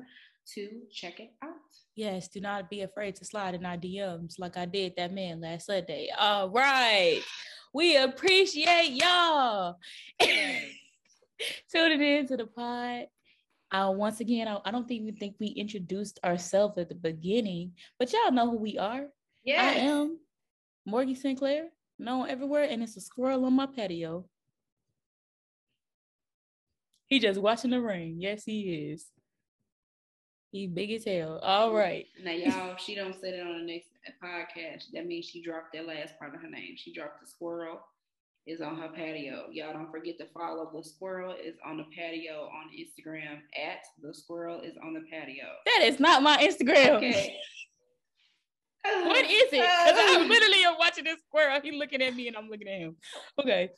to check it out. Yes, do not be afraid to slide in our DMs like I did that man last Sunday. All right. We appreciate y'all tuning in to the pod. Uh, once again, I, I don't even think we introduced ourselves at the beginning, but y'all know who we are. Yeah. I am Morgan Sinclaire, known everywhere, and it's a squirrel on my patio. He just watching the rain. Yes, he is. He big as hell. All right. Now, y'all, she don't say it on the next podcast, that means she dropped that last part of her name. She dropped the squirrel is on her patio. Y'all don't forget to follow the squirrel is on the patio on Instagram at the squirrel is on the patio. That is not my Instagram. Okay. What is it? 'Cause I literally watching this squirrel. He looking at me and I'm looking at him. Okay.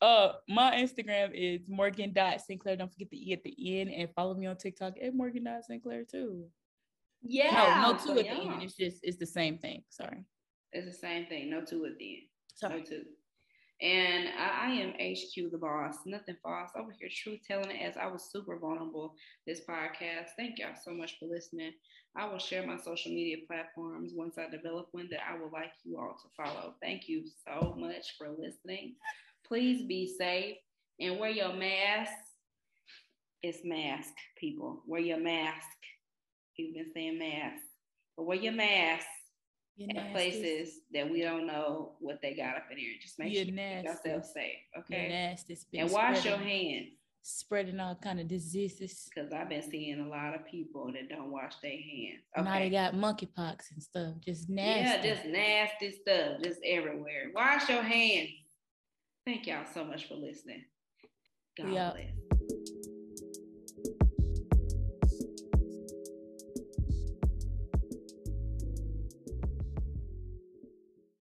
Uh, my Instagram is Morgan Sinclaire. Don't forget the e at the end and follow me on TikTok at Morgan Sinclaire too. Yeah. no, no so two at the end. It's just it's the same thing. Sorry. It's the same thing. No two at the end. Sorry. No two. And I, I am HQ the boss. Nothing false over here. Truth telling it as I was super vulnerable this podcast. Thank y'all so much for listening. I will share my social media platforms once I develop one that I would like you all to follow. Thank you so much for listening. Please be safe and wear your mask. It's mask, people. Wear your mask. You've been saying masks, but wear your mask You're at nasty. places that we don't know what they got up in here. Just make You're sure you keep nasty. yourself safe, okay? nasty. And wash your hands Spreading all kind of diseases. because I've been seeing a lot of people that don't wash their hands. Now they Okay. got monkeypox and stuff. Just nasty. Yeah, just nasty stuff, just everywhere. Wash your hands. Thank y'all so much for listening. God bless.